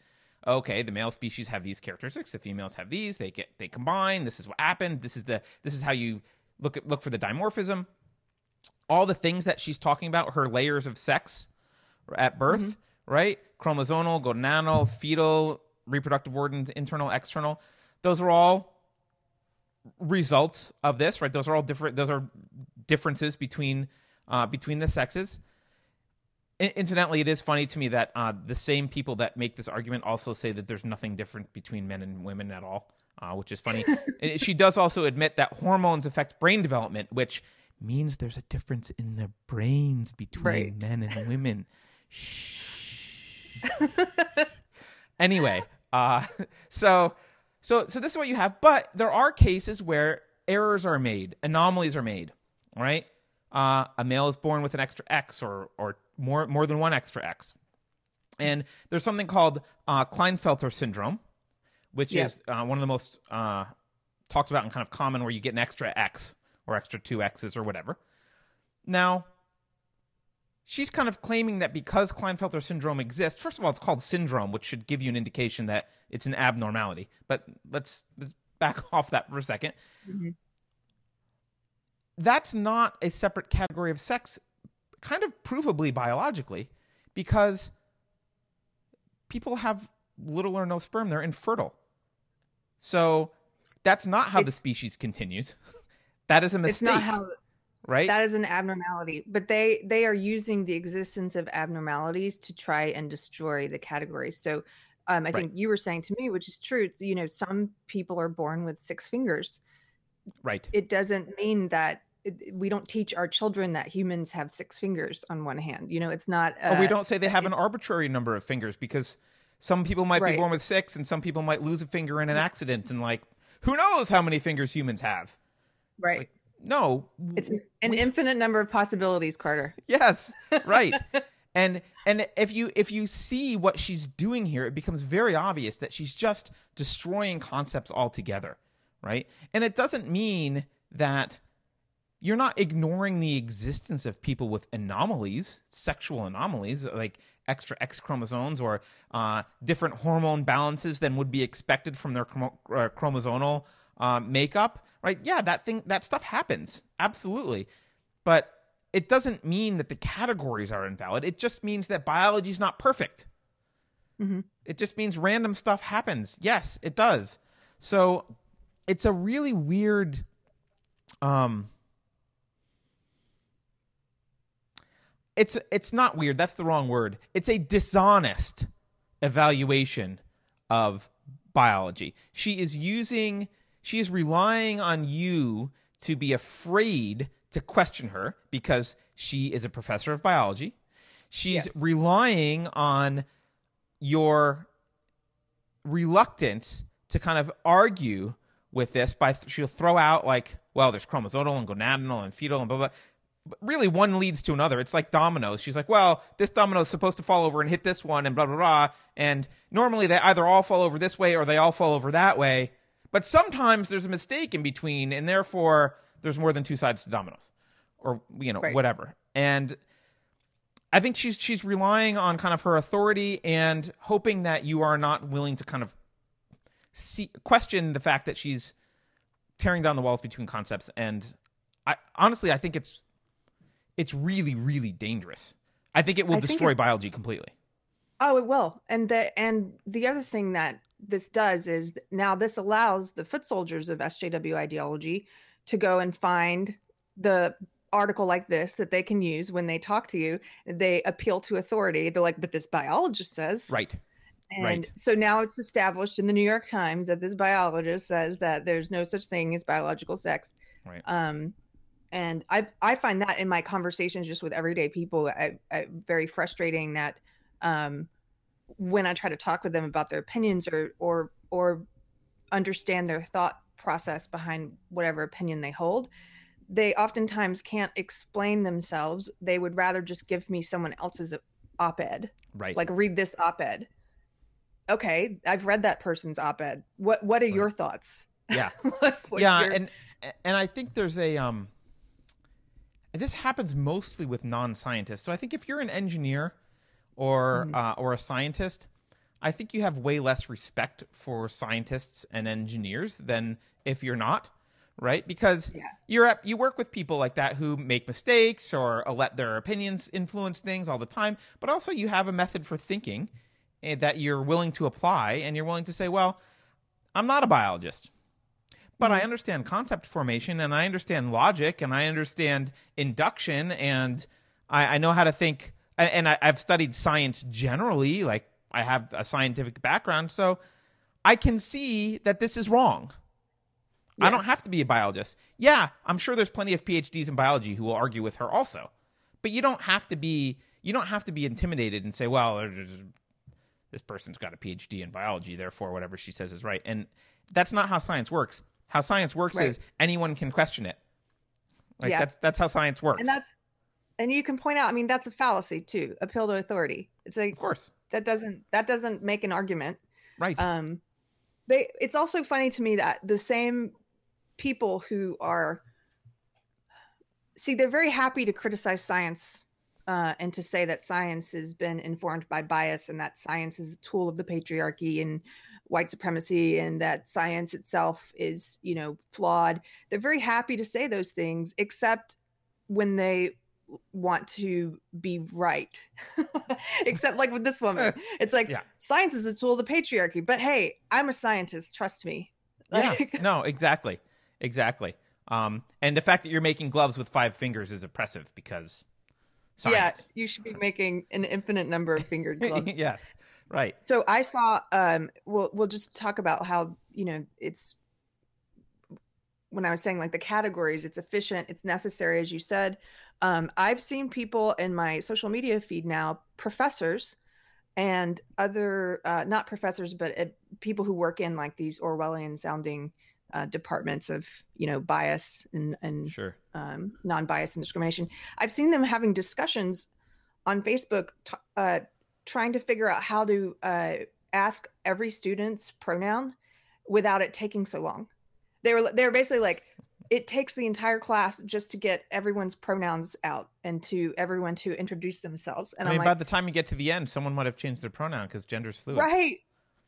okay, the male species have these characteristics, the females have these, they get they combine. This is what happened. This is the this is how you look at look for the dimorphism. All the things that she's talking about, her layers of sex at birth, right? Chromosomal, gonadal, fetal, reproductive organs, internal, external. Those are all results of this, right? Those are all different. Those are differences between uh, between the sexes. I- incidentally, it is funny to me that uh, the same people that make this argument also say that there's nothing different between men and women at all, uh, which is funny. And she does also admit that hormones affect brain development, which means there's a difference in the brains between Right. men and women. Shh. anyway, uh, so so so this is what you have, but there are cases where errors are made, anomalies are made, right? Uh, a male is born with an extra X or or more more than one extra X, and there's something called uh, Klinefelter syndrome, which is uh, one of the most uh, talked about and kind of common, where you get an extra X or extra two X's or whatever. Now, she's kind of claiming that because Klinefelter syndrome exists, first of all, it's called syndrome, which should give you an indication that it's an abnormality. But let's, let's back off that for a 2nd Mhm. That's not a separate category of sex, kind of provably biologically, because people have little or no sperm, they're infertile. So that's not how the species continues. that is a mistake. It's not how right? that is an abnormality, but they they are using the existence of abnormalities to try and destroy the category. So um, I Right. think you were saying to me, which is true. It's you know some people are born with six fingers. right. It doesn't mean that it, we don't teach our children that humans have six fingers on one hand. You know, it's not. Uh, or we don't say they have it- an arbitrary number of fingers because some people might be born with six and some people might lose a finger in an accident and like who knows how many fingers humans have. Right. like, No. it's an, an infinite number of possibilities, Carter. Yes. Right. and and if you if you see what she's doing here, it becomes very obvious that she's just destroying concepts altogether, right? And it doesn't mean that you're not ignoring the existence of people with anomalies, sexual anomalies, like extra X chromosomes or uh, different hormone balances than would be expected from their chromo- uh, chromosomal uh, makeup, right? Yeah, that thing, that stuff happens, absolutely. But it doesn't mean that the categories are invalid. It just means that biology is not perfect. Mhm. It just means random stuff happens. Yes, it does. So it's a really weird um it's it's not weird that's the wrong word it's a dishonest evaluation of biology she is using she is relying on you to be afraid to question her because she is a professor of biology. She's Yes. relying on your reluctance to kind of argue with this by th- she'll throw out like well there's chromosomal and gonadal and fetal and blah blah. But really one leads to another. It's like dominoes. She's like well this domino is supposed to fall over and hit this one and blah blah blah. And normally they either all fall over this way or they all fall over that way but sometimes there's a mistake in between and therefore there's more than two sides to dominoes or you know Right. whatever and I think she's she's relying on kind of her authority and hoping that you are not willing to kind of see question the fact that she's tearing down the walls between concepts and I honestly I think it's it's really really dangerous. I think it will I destroy it- biology completely. Oh, it will. And the and the other thing that this does is now this allows the foot soldiers of SJW ideology to go and find the article like this that they can use when they talk to you. They appeal to authority. They're like, but this biologist says. Right. And right. so now it's established in the New York Times that this biologist says that there's no such thing as biological sex. Right. Um, and I I find that in my conversations just with everyday people, I, I, very frustrating that um, when I try to talk with them about their opinions or or or understand their thought process behind whatever opinion they hold, they oftentimes can't explain themselves. They would rather just give me someone else's op-ed Right. like read this op-ed okay i've read that person's op-ed what what are your thoughts Yeah. Like, what yeah, your- and and I think there's a um this happens mostly with non-scientists. So I think if you're an engineer or Mhm. uh, or a scientist, I think you have way less respect for scientists and engineers than if you're not, right? Because Yeah. you're at, you work with people like that who make mistakes or uh, let their opinions influence things all the time, but also you have a method for thinking eh, that you're willing to apply and you're willing to say, well, I'm not a biologist but I Mhm. understand concept formation and I understand logic and I understand induction and I, I know how to think. And, and I, I've studied science generally, like I have a scientific background, so I can see that this is wrong. I don't have to be a biologist. Yeah, I'm sure there's plenty of PhDs in biology who will argue with her also, but you don't have to be. You don't have to be intimidated and say, "Well, this person's got a PhD in biology, therefore whatever she says is right." And that's not how science works. How science works Right. is anyone can question it. Like Yeah. that's that's how science works. and that's and you can point out i mean that's a fallacy too appeal to authority it's like of course. that doesn't that doesn't make an argument Right. um they it's also funny to me that the same people who are see they're very happy to criticize science uh, and to say that science has been informed by bias and that science is a tool of the patriarchy and white supremacy and that science itself is you know flawed they're very happy to say those things except when they want to be right. Except like with this woman, it's like Yeah. science is a tool of the patriarchy. But hey, I'm a scientist. Trust me. Like, yeah. No, exactly. Exactly. Um, and the fact that you're making gloves with five fingers is oppressive because yeah, you should be making an infinite number of fingered gloves. yes. Right. So I saw. Um, we'll we'll just talk about how you know it's when I was saying like the categories. It's efficient. It's necessary, as you said. Um, I've seen people in my social media feed now, professors and other uh, not professors, but uh, people who work in like these Orwellian sounding uh, departments of you know bias and and Sure. um, non-bias and discrimination. I've seen them having discussions on Facebook, t- uh, trying to figure out how to uh, ask every student's pronoun without it taking so long. They were they were basically like, it takes the entire class just to get everyone's pronouns out and to everyone to introduce themselves. And I mean, am by the time you get to the end, someone might have changed their pronoun because gender's fluid. right.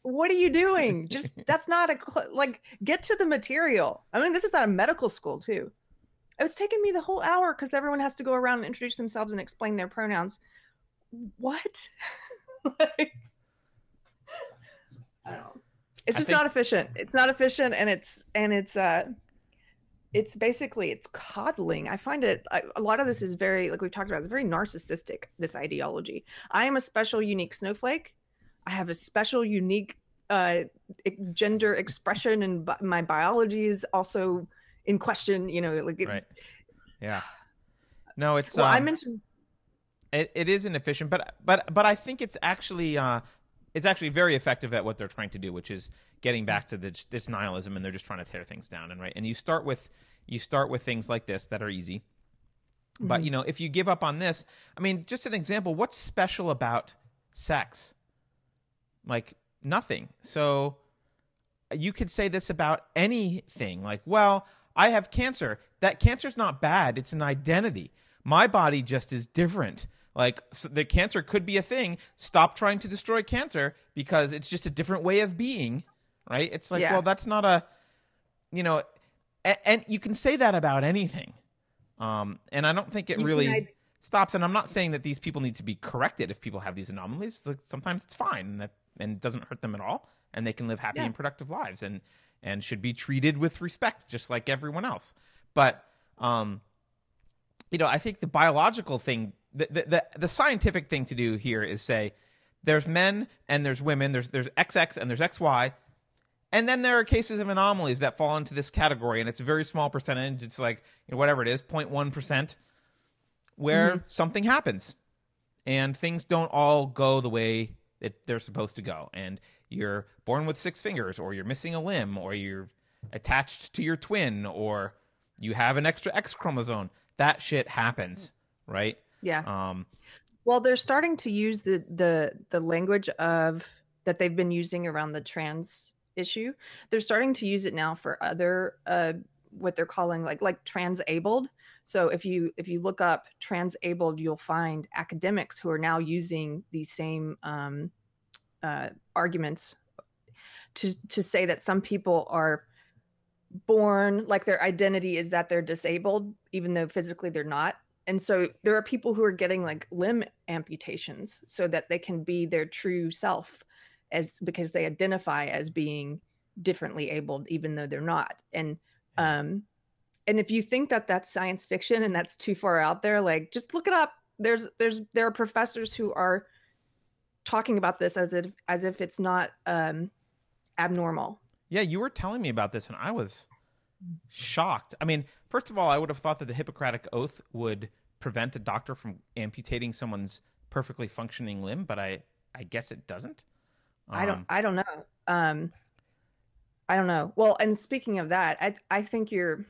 What are you doing? Just that's not a cl- like get to the material. I mean, this is at a medical school too. It was taking me the whole hour because everyone has to go around and introduce themselves and explain their pronouns. What? like, I don't know. It's just think- not efficient. It's not efficient, and it's and it's uh, it's basically it's coddling. I find it. I, a lot of this is very like we've talked about. It's very narcissistic. This ideology. I am a special, unique snowflake. I have a special, unique uh, gender expression, and bi- my biology is also in question. You know, like it, Right. Yeah. No, it's. well, I um, mentioned it, it is inefficient but but but i think it's actually uh it's actually very effective at what they're trying to do which is getting back to this, this nihilism and they're just trying to tear things down and right and you start with you start with things like this that are easy. But Mhm. you know if you give up on this i mean just an example what's special about sex? Like nothing. So you could say this about anything. Like well i have cancer. That cancer's not bad. It's an identity. My body just is different like so the cancer could be a thing. Stop trying to destroy cancer because it's just a different way of being right? It's like Yeah. well that's not a you know a- and you can say that about anything. Um and i don't think it You really id- stops. And i'm not saying that these people need to be corrected if people have these anomalies. Like sometimes it's fine and that and it doesn't hurt them at all. And they can live happy Yeah. and productive lives and and should be treated with respect just like everyone else. But um you know i think the biological thing the the, the, the scientific thing to do here is say there's men and there's women there's there's xx and there's xy and then there are cases of anomalies that fall into this category and it's a very small percentage. It's like you know, whatever it is 0.1% where mm-hmm. something happens and things don't all go the way that they're supposed to go. And you're born with six fingers or you're missing a limb or you're attached to your twin or you have an extra x chromosome. That shit happens right yeah. um Well, they're starting to use the the the language of that they've been using around the trans issue. They're starting to use it now for other uh what they're calling like like transabled. So if you if you look up transabled, you'll find academics who are now using these same um uh arguments to to say that some people are born like their identity is that they're disabled even though physically they're not and so there are people who are getting like limb amputations so that they can be their true self as because they identify as being differently abled even though they're not. And um and if you think that that's science fiction and that's too far out there like just look it up. There's there's there are professors who are talking about this as if as if it's not um abnormal. Yeah, you were telling me about this, and I was shocked. I mean, first of all, I would have thought that the Hippocratic Oath would prevent a doctor from amputating someone's perfectly functioning limb, but I, I guess it doesn't. I don't Um, I don't know. Um I don't know. Well, and speaking of that, I I think you're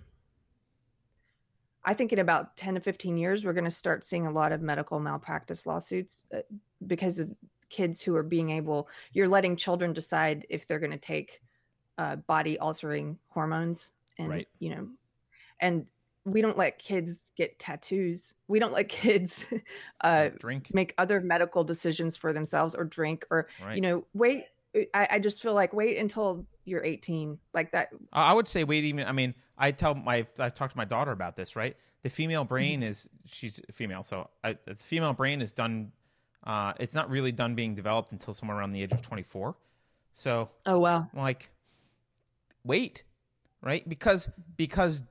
I think in about 10 to 15 years we're going to start seeing a lot of medical malpractice lawsuits uh, because of kids who are being able you're letting children decide if they're going to take uh, body altering hormones and Right. you know and we don't let kids get tattoos. We don't let kids uh drink, make other medical decisions for themselves or drink or right? you know wait I, I just feel like wait until you're 18 like that I would say wait even. I mean, I tell my I talked to my daughter about this. Right, the female brain is she's female, so I, the female brain is done. Uh, it's not really done being developed until somewhere around the age of 24. So Oh wow. like wait right because because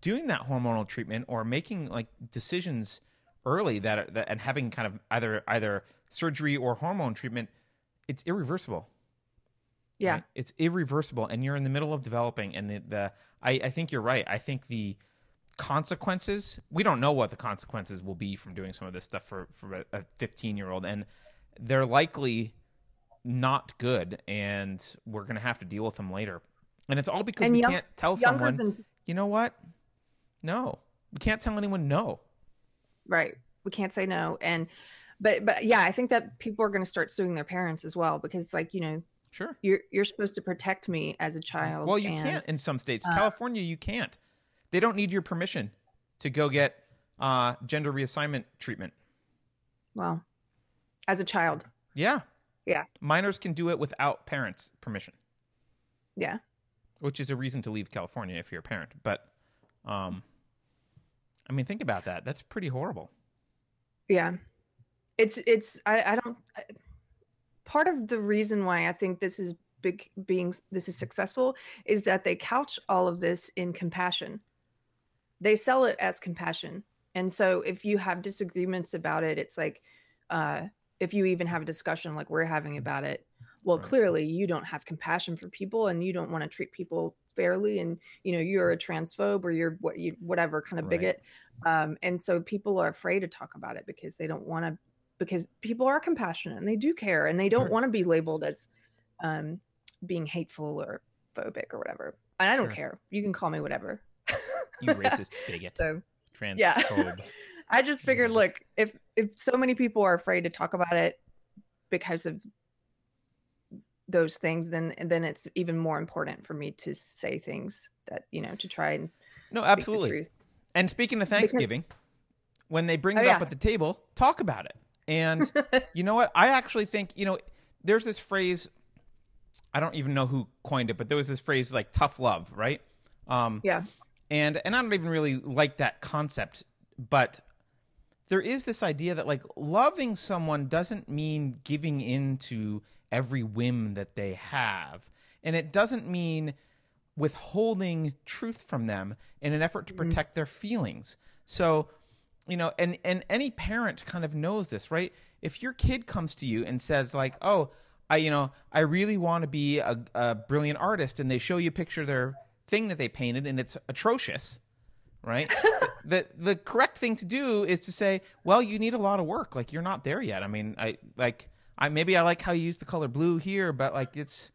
doing that hormonal treatment or making like decisions early that, are, that and having kind of either either surgery or hormone treatment it's irreversible Yeah. right? it's irreversible and you're in the middle of developing and the, the I, I think you're right i think the consequences we don't know what the consequences will be from doing some of this stuff for for a 15 year old and they're likely not good and we're going to have to deal with them later and it's all because And we young- can't tell someone than you know what no we can't tell anyone no right. We can't say no. And but but yeah, I think that people are going to start suing their parents as well because like you know sure you're you're supposed to protect me as a child. well you and- can't in some states uh, california you can't they don't need your permission to go get uh, gender reassignment treatment Well, as a child, Yeah. Yeah. Minors can do it without parents' permission, yeah. Which is a reason to leave California if you're a parent. But, um, I mean, think about that. That's pretty horrible. Yeah. It's it's I, I don't I- part of the reason why I think this is big being this is successful is that they couch all of this in compassion. They sell it as compassion. And so if you have disagreements about it, it's like uh if you even have a discussion like we're having about it, well Right. clearly you don't have compassion for people and you don't want to treat people fairly and you know you're a transphobe or you're what you whatever kind of Right. bigot um, and so people are afraid to talk about it because they don't want to because people are compassionate and they do care and they don't Sure. want to be labeled as um, being hateful or phobic or whatever and i don't Sure. care you can call me whatever You racist bigot, so transphobe. yeah. i just figured look if if so many people are afraid to talk about it because of those things then then it's even more important for me to say things that you know to try and no, absolutely. truth. And speaking of Because- Thanksgiving, when they bring Oh, it up yeah. at the table, talk about it. And you know what? I actually think, you know, there's this phrase, I don't even know who coined it, but there was this phrase like tough love, right? Um, yeah and and I don't even really like that concept, but there is this idea that like loving someone doesn't mean giving in to every whim that they have, and it doesn't mean withholding truth from them in an effort to Mhm. protect their feelings. So, you know, and and any parent kind of knows this, right? If your kid comes to you and says like, "Oh, I you know, I really want to be a, a brilliant artist," and they show you a picture of their thing that they painted and it's atrocious, right? the the correct thing to do is to say, "Well, you need a lot of work. Like you're not there yet." I mean, I like I maybe I like how you use the color blue here, but like it's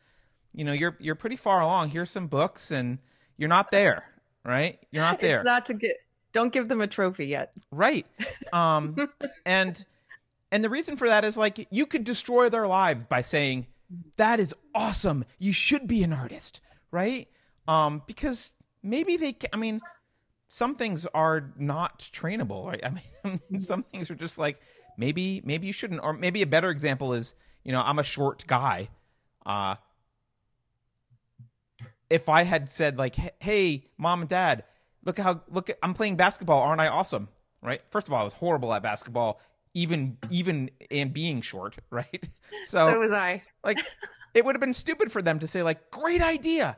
you know, you're you're pretty far along. Here's some books and you're not there, right? You're not there. It's not to get. Don't give them a trophy yet. Right. Um and and the reason for that is like you could destroy their lives by saying that is awesome. You should be an artist, right? Um because maybe they ca- I mean some things are not trainable, right? I mean some things are just like maybe maybe you shouldn't or maybe a better example is, you know, I'm a short guy. Uh if I had said like, "Hey- "Hey, mom and dad, look how look at I'm playing basketball, aren't I awesome?" Right? First of all, I was horrible at basketball, even even and being short, right? So So was I. like, it would have been stupid for them to say like, "Great idea,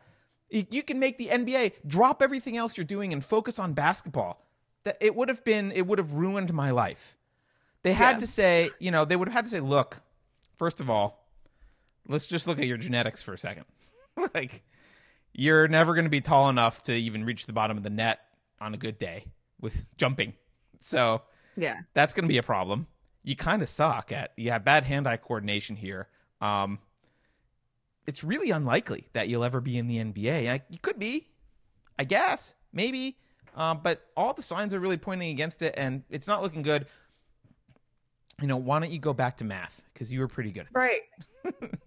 you can make the NBA. Drop everything else you're doing and focus on basketball." That it would have been it would have ruined my life. They had Yeah. to say, you know, they would have had to say, "Look, first of all, let's just look at your genetics for a second. like you're never going to be tall enough to even reach the bottom of the net on a good day with jumping. So Yeah. that's going to be a problem. You kind of suck at you have bad hand-eye coordination here. Um, it's really unlikely that you'll ever be in the NBA. I, you could be, I guess, maybe, um, but all the signs are really pointing against it, and it's not looking good. You know, why don't you go back to math because you were pretty good. Right.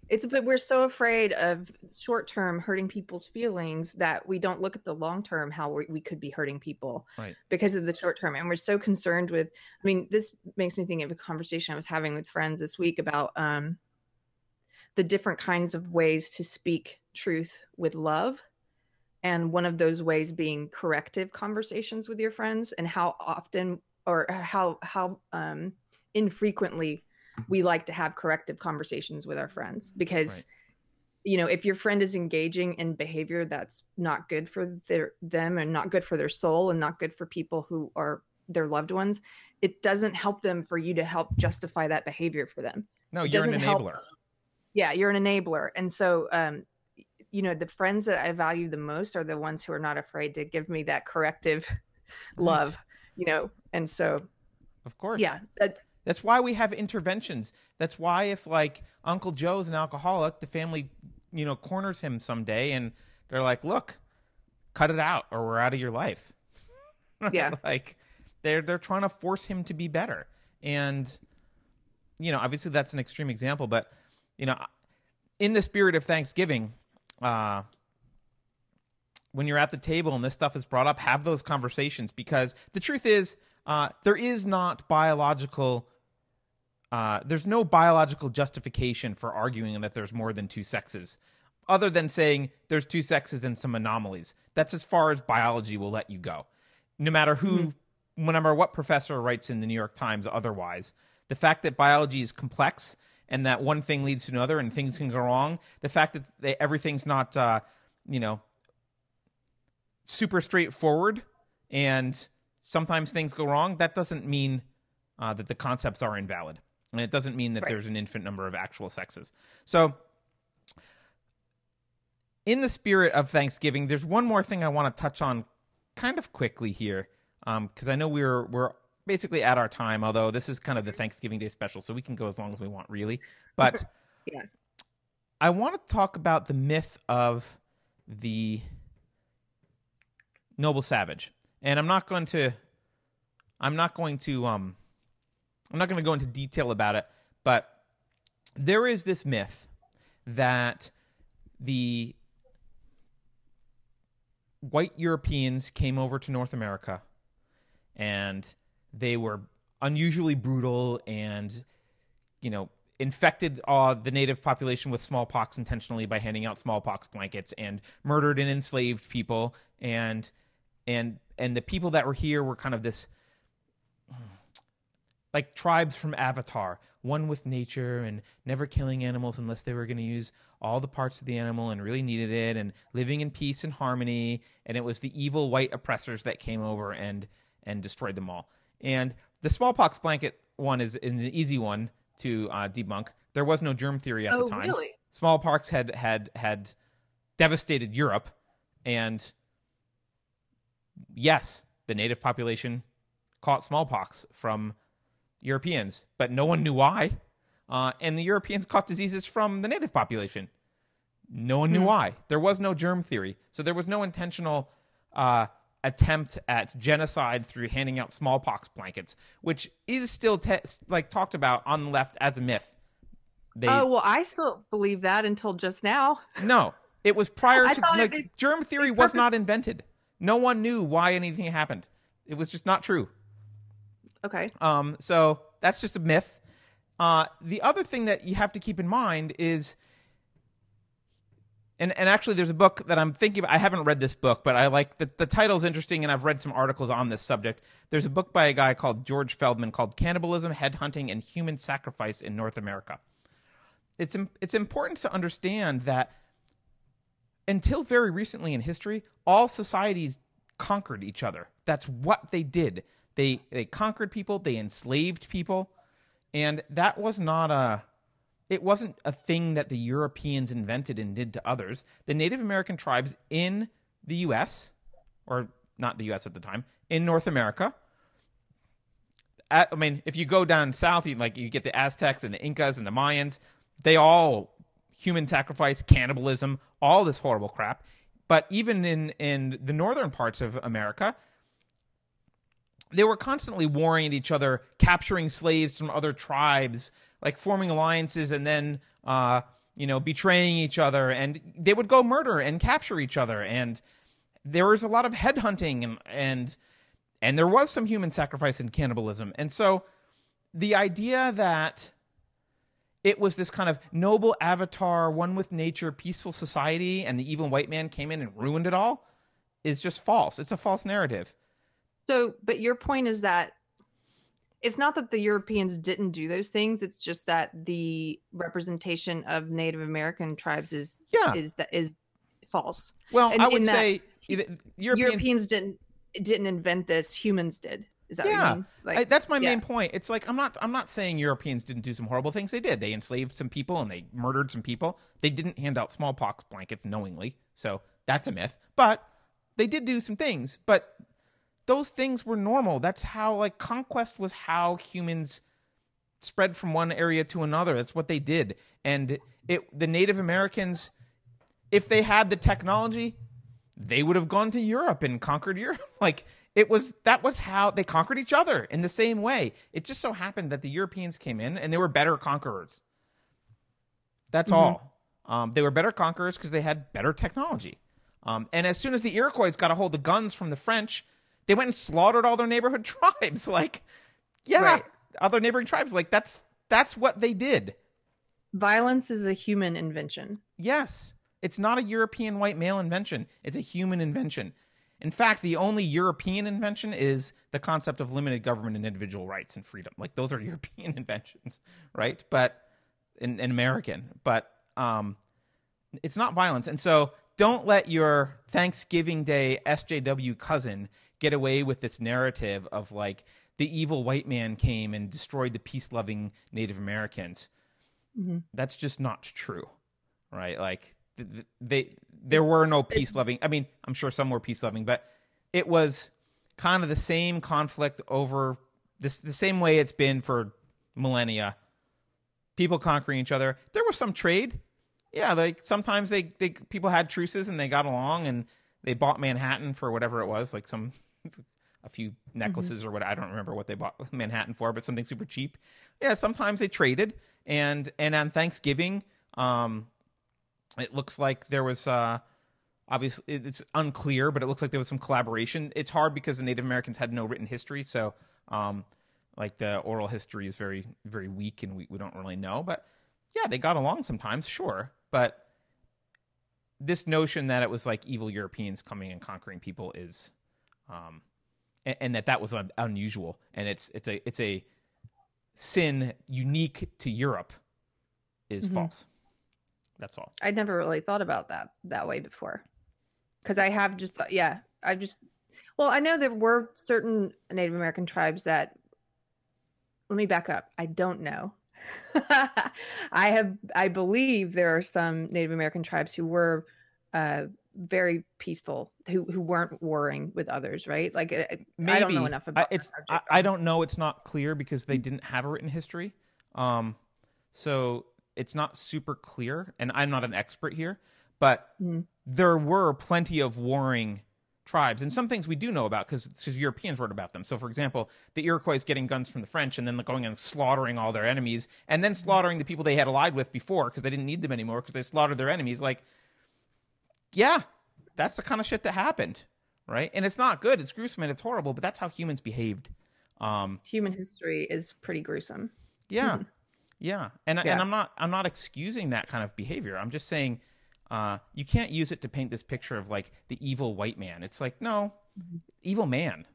it's but we're so afraid of short term hurting people's feelings that we don't look at the long term how we, we could be hurting people Right. because of the short term and we're so concerned with i mean this makes me think of a conversation i was having with friends this week about um the different kinds of ways to speak truth with love and one of those ways being corrective conversations with your friends and how often or how how um infrequently we like to have corrective conversations with our friends because right. you know if your friend is engaging in behavior that's not good for their them and not good for their soul and not good for people who are their loved ones it doesn't help them for you to help justify that behavior for them. No it you're an enabler help, yeah you're an enabler. And so um you know the friends that i value the most are the ones who are not afraid to give me that corrective love you know? And so of course. Yeah that, that's why we have interventions. That's why if like uncle joe's an alcoholic the family you know corners him someday and they're like look cut it out or we're out of your life. Yeah. Like they're they're trying to force him to be better. And you know obviously that's an extreme example but you know in the spirit of thanksgiving uh, when you're at the table and this stuff is brought up, have those conversations because the truth is, uh, there is not biological. Uh, there's no biological justification for arguing that there's more than two sexes, other than saying there's two sexes and some anomalies. That's as far as biology will let you go. No matter who, mm-hmm. no matter what professor writes in the New York Times otherwise, the fact that biology is complex and that one thing leads to another and things can go wrong. The fact that they, everything's not, uh, you know, super straightforward and sometimes things go wrong, that doesn't mean uh, that the concepts are invalid. And it doesn't mean that right. there's an infinite number of actual sexes. So, in the spirit of Thanksgiving, there's one more thing I want to touch on kind of quickly here. Because um, I know we're we're basically at our time, although this is kind of the Thanksgiving Day special, so we can go as long as we want, really. But yeah. I want to talk about the myth of the noble savage. And I'm not going to I'm not going to um I'm not going to go into detail about it, but there is this myth that the white Europeans came over to North America and they were unusually brutal and, you know, infected uh, the native population with smallpox intentionally by handing out smallpox blankets and murdered and enslaved people. And and and the people that were here were kind of this like tribes from avatar one with nature and never killing animals unless they were going to use all the parts of the animal and really needed it and living in peace and harmony and it was the evil white oppressors that came over and and destroyed them all and the smallpox blanket one is an easy one to uh, debunk. There was no germ theory at oh, the time. Really? Smallpox had had had devastated Europe, and yes, the native population caught smallpox from Europeans, but no one knew why. Uh, and the Europeans caught diseases from the native population. No one knew hmm. why. There was no germ theory, so there was no intentional uh, attempt at genocide through handing out smallpox blankets, which is still te- like talked about on the left as a myth. They, oh well, I still believe that until just now. No, it was prior to like it, germ theory was not invented. No one knew why anything happened. It was just not true. Okay. Um. So that's just a myth. Uh, the other thing that you have to keep in mind is and and actually there's a book that I'm thinking about. I haven't read this book, but I like the the title's interesting and I've read some articles on this subject. There's a book by a guy called George Feldman called Cannibalism, Headhunting and Human Sacrifice in North America. It's it's important to understand that until very recently in history, all societies conquered each other. That's what they did. They they conquered people, they enslaved people, and that was not a it wasn't a thing that the Europeans invented and did to others. The Native American tribes in the US, or not the US at the time, in North America. I mean, if you go down south, you like you get the Aztecs and the Incas and the Mayans. They all human sacrifice, cannibalism, all this horrible crap. But even in in the northern parts of America, they were constantly warring at each other, capturing slaves from other tribes, like forming alliances and then uh, you know betraying each other and they would go murder and capture each other and there was a lot of headhunting and and and there was some human sacrifice and cannibalism and so the idea that it was this kind of noble avatar one with nature peaceful society and the evil white man came in and ruined it all is just false. It's a false narrative. So, but your point is that it's not that the Europeans didn't do those things. It's just that the representation of Native American tribes is Yeah. is that is false. Well, And I would say European. Europeans didn't didn't invent this. Humans did. Is that Yeah. what you mean? Like I, that's my yeah. main point. It's like I'm not I'm not saying Europeans didn't do some horrible things. They did. They enslaved some people and they murdered some people. They didn't hand out smallpox blankets knowingly. So that's a myth. But they did do some things. But those things were normal. That's how like conquest was how humans spread from one area to another. That's what they did. And it the Native Americans if they had the technology, they would have gone to Europe and conquered Europe. Like it was that was how they conquered each other in the same way. It just so happened that the Europeans came in and they were better conquerors. That's Mhm. all. Um, they were better conquerors because they had better technology. Um, and as soon as the Iroquois got a hold of guns from the French, they went and slaughtered all their neighborhood tribes. Like, yeah, Right. other neighboring tribes. Like that's that's what they did. Violence is a human invention. Yes, it's not a European white male invention. It's a human invention. In fact, the only European invention is the concept of limited government and individual rights and freedom. Like those are European inventions, right? But in, in American, but um, it's not violence. And so don't let your Thanksgiving Day SJW cousin get away with this narrative of like the evil white man came and destroyed the peace loving Native Americans. Mhm. That's just not true, right? Like th- th- they there were no peace loving. I mean, I'm sure some were peace loving, but it was kind of the same conflict over this the same way it's been for millennia. People conquering each other. There was some trade. Yeah, like sometimes they, they people had truces and they got along and they bought Manhattan for whatever it was, like some a few necklaces or what I don't remember what they bought Manhattan for, but something super cheap. Yeah, sometimes they traded and and on Thanksgiving, um it looks like there was uh obviously it's unclear, but it looks like there was some collaboration. It's hard because the Native Americans had no written history, so um like the oral history is very very weak and we, we don't really know, but yeah, they got along sometimes, sure, but this notion that it was like evil Europeans coming and conquering people is um and, and that that was un- unusual and it's it's a it's a sin unique to Europe is Mhm. false. That's all. I'd never really thought about that that way before. Because I have just, thought- yeah, I just, well, I know there were certain Native American tribes that, let me back up. I don't know. I have, I believe there are some Native American tribes who were uh, very peaceful, who, who weren't warring with others, right? Like, uh, I don't know Maybe. enough I, about that it's I, I don't know. It's not clear because they didn't have a written history. Um, so it's not super clear, and I'm not an expert here, but Mm. there were plenty of warring tribes, and some things we do know about because Europeans wrote about them. So, for example, the Iroquois getting guns from the French and then going and slaughtering all their enemies, and then slaughtering the people they had allied with before because they didn't need them anymore because they slaughtered their enemies. Like, yeah, that's the kind of shit that happened, right? And it's not good. It's gruesome and it's horrible, but that's how humans behaved. Um, Human history is pretty gruesome. yeah, yeah, and and I'm not I'm not excusing that kind of behavior. I'm just saying uh, you can't use it to paint this picture of like the evil white man. It's like no, evil man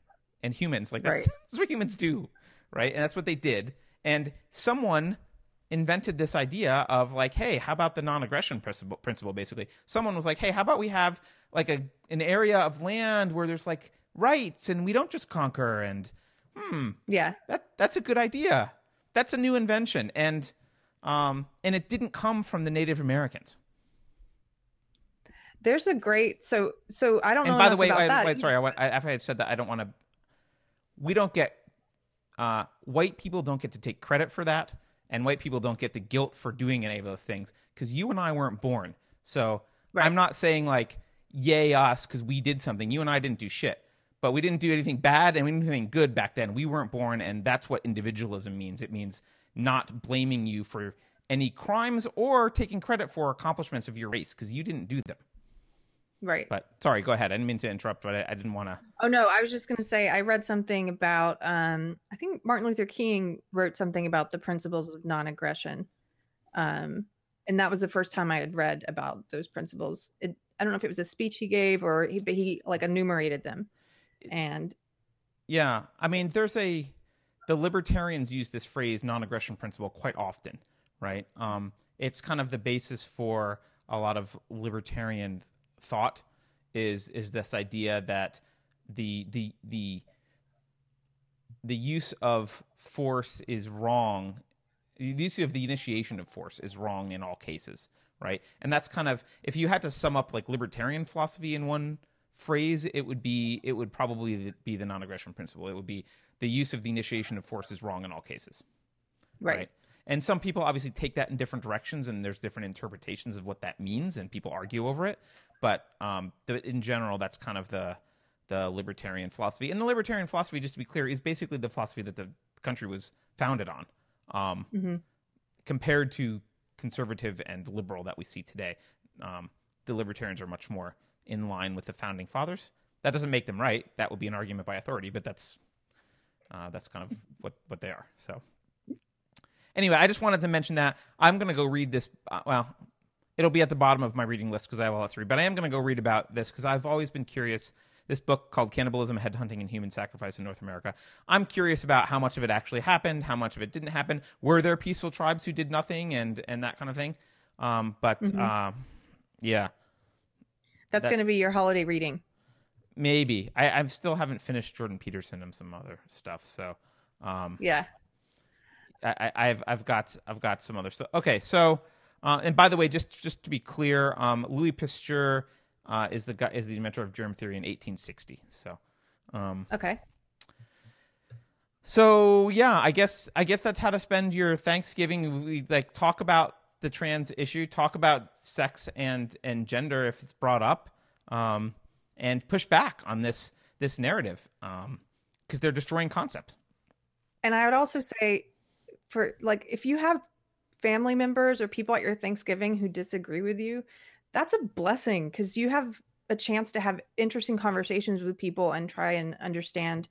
and humans like that's, Right. that's what humans do, right? And that's what they did. And someone invented this idea of like, hey, how about the non-aggression principle? Principle, basically, someone was like, hey, how about we have like a an area of land where there's like rights and we don't just conquer and hmm Yeah. that that's a good idea. That's a new invention, and um, and it didn't come from the Native Americans. There's a great, so, so I don't know. By the way, I, wait, sorry, I, want- I, after I had said that, I don't want to. We don't get uh, white people don't get to take credit for that, and white people don't get the guilt for doing any of those things because you and I weren't born. So Right. I'm not saying like yay us because we did something. You and I didn't do shit, but we didn't do anything bad and we didn't do anything good back then. We weren't born, and that's what individualism means. It means not blaming you for any crimes or taking credit for accomplishments of your race because you didn't do them. Right. But sorry, go ahead. I didn't mean to interrupt, but I, I didn't want to. Oh no, I was just going to say I read something about um I think Martin Luther King wrote something about the principles of non-aggression. Um and that was the first time I had read about those principles. It I don't know if it was a speech he gave or he, but he like enumerated them. And Yeah, I mean, there's a the libertarians use this phrase non-aggression principle quite often, right? Um, it's kind of the basis for a lot of libertarian thought is is this idea that the the the the use of force is wrong. The use of the initiation of force is wrong in all cases, right? And that's kind of if you had to sum up like libertarian philosophy in one phrase, it would be it would probably be the non-aggression principle. It would be the use of the initiation of force is wrong in all cases, right. And some people obviously take that in different directions, and there's different interpretations of what that means, and people argue over it. But um, the, in general, that's kind of the the libertarian philosophy. And the libertarian philosophy, just to be clear, is basically the philosophy that the country was founded on, um, hmm compared to conservative and liberal that we see today. Um, the libertarians are much more in line with the founding fathers. That doesn't make them right. That would be an argument by authority, but that's uh, that's kind of what what they are. So anyway, I just wanted to mention that I'm going to go read this. Uh, well, it'll be at the bottom of my reading list because I have a lot to read. But I am going to go read about this because I've always been curious. This book called Cannibalism, Headhunting, and Human Sacrifice in North America. I'm curious about how much of it actually happened, how much of it didn't happen. Were there peaceful tribes who did nothing, and and that kind of thing? Um, but Mhm. uh, yeah, That's That- going to be your holiday reading. maybe I, I still haven't finished Jordan Peterson and some other stuff. So um, Yeah. I, I- I've I've got I've got some other stuff. Okay, so uh, and by the way, just just to be clear, um, Louis Pasteur uh, is the guy is the inventor of germ theory in 1860. So, um, Okay. so yeah, I guess I guess that's how to spend your Thanksgiving. We like talk about the trans issue, talk about sex and and gender if it's brought up, um, and push back on this this narrative because they're destroying concepts. And I would also say, for like, if you have family members or people at your Thanksgiving who disagree with you, that's a blessing because you have a chance to have interesting conversations with people and try and understand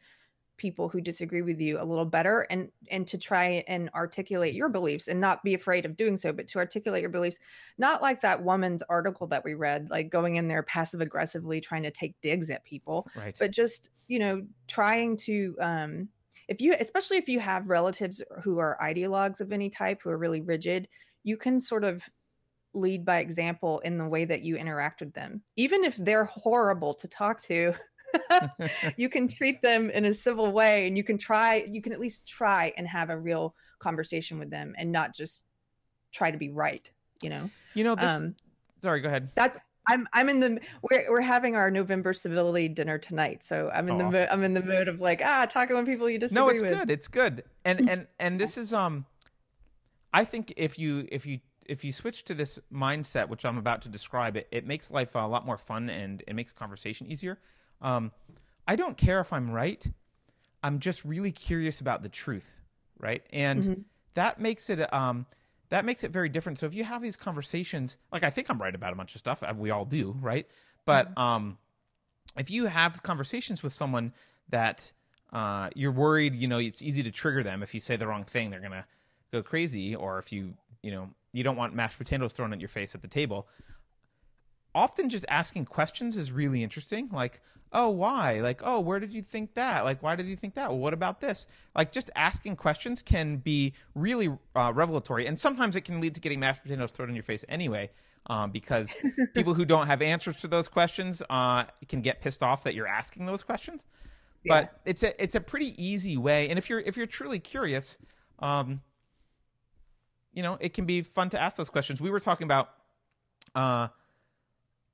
people who disagree with you a little better and and to try and articulate your beliefs and not be afraid of doing so but to articulate your beliefs not like that woman's article that we read like going in there passive aggressively trying to take digs at people Right. but just you know trying to um if you especially if you have relatives who are ideologues of any type who are really rigid you can sort of lead by example in the way that you interact with them even if they're horrible to talk to you can treat them in a civil way and you can try you can at least try and have a real conversation with them and not just try to be right you know you know this. um sorry, go ahead. that's I'm I'm in the we're we're having our November civility dinner tonight, so I'm in Oh, the awesome. I'm in the mood of like ah talking with people you disagree with. no it's with. good it's good and and and this is um i think if you if you if you switch to this mindset which i'm about to describe it it makes life a lot more fun and it makes conversation easier um i don't care if i'm right i'm just really curious about the truth right and Mhm. that makes it um that makes it very different so if you have these conversations like i think i'm right about a bunch of stuff uh, we all do right but um if you have conversations with someone that uh, you're worried, you know, it's easy to trigger them if you say the wrong thing, they're gonna go crazy, or if you, you know, you don't want mashed potatoes thrown at your face at the table. Often, just asking questions is really interesting. Like, oh, why? Like, oh, where did you think that? Like, why did you think that? Well, what about this? Like, just asking questions can be really uh, revelatory, and sometimes it can lead to getting mashed potatoes thrown in your face anyway. Um, because people who don't have answers to those questions uh, can get pissed off that you're asking those questions Yeah. but it's a it's a pretty easy way and if you're if you're truly curious um you know it can be fun to ask those questions we were talking about uh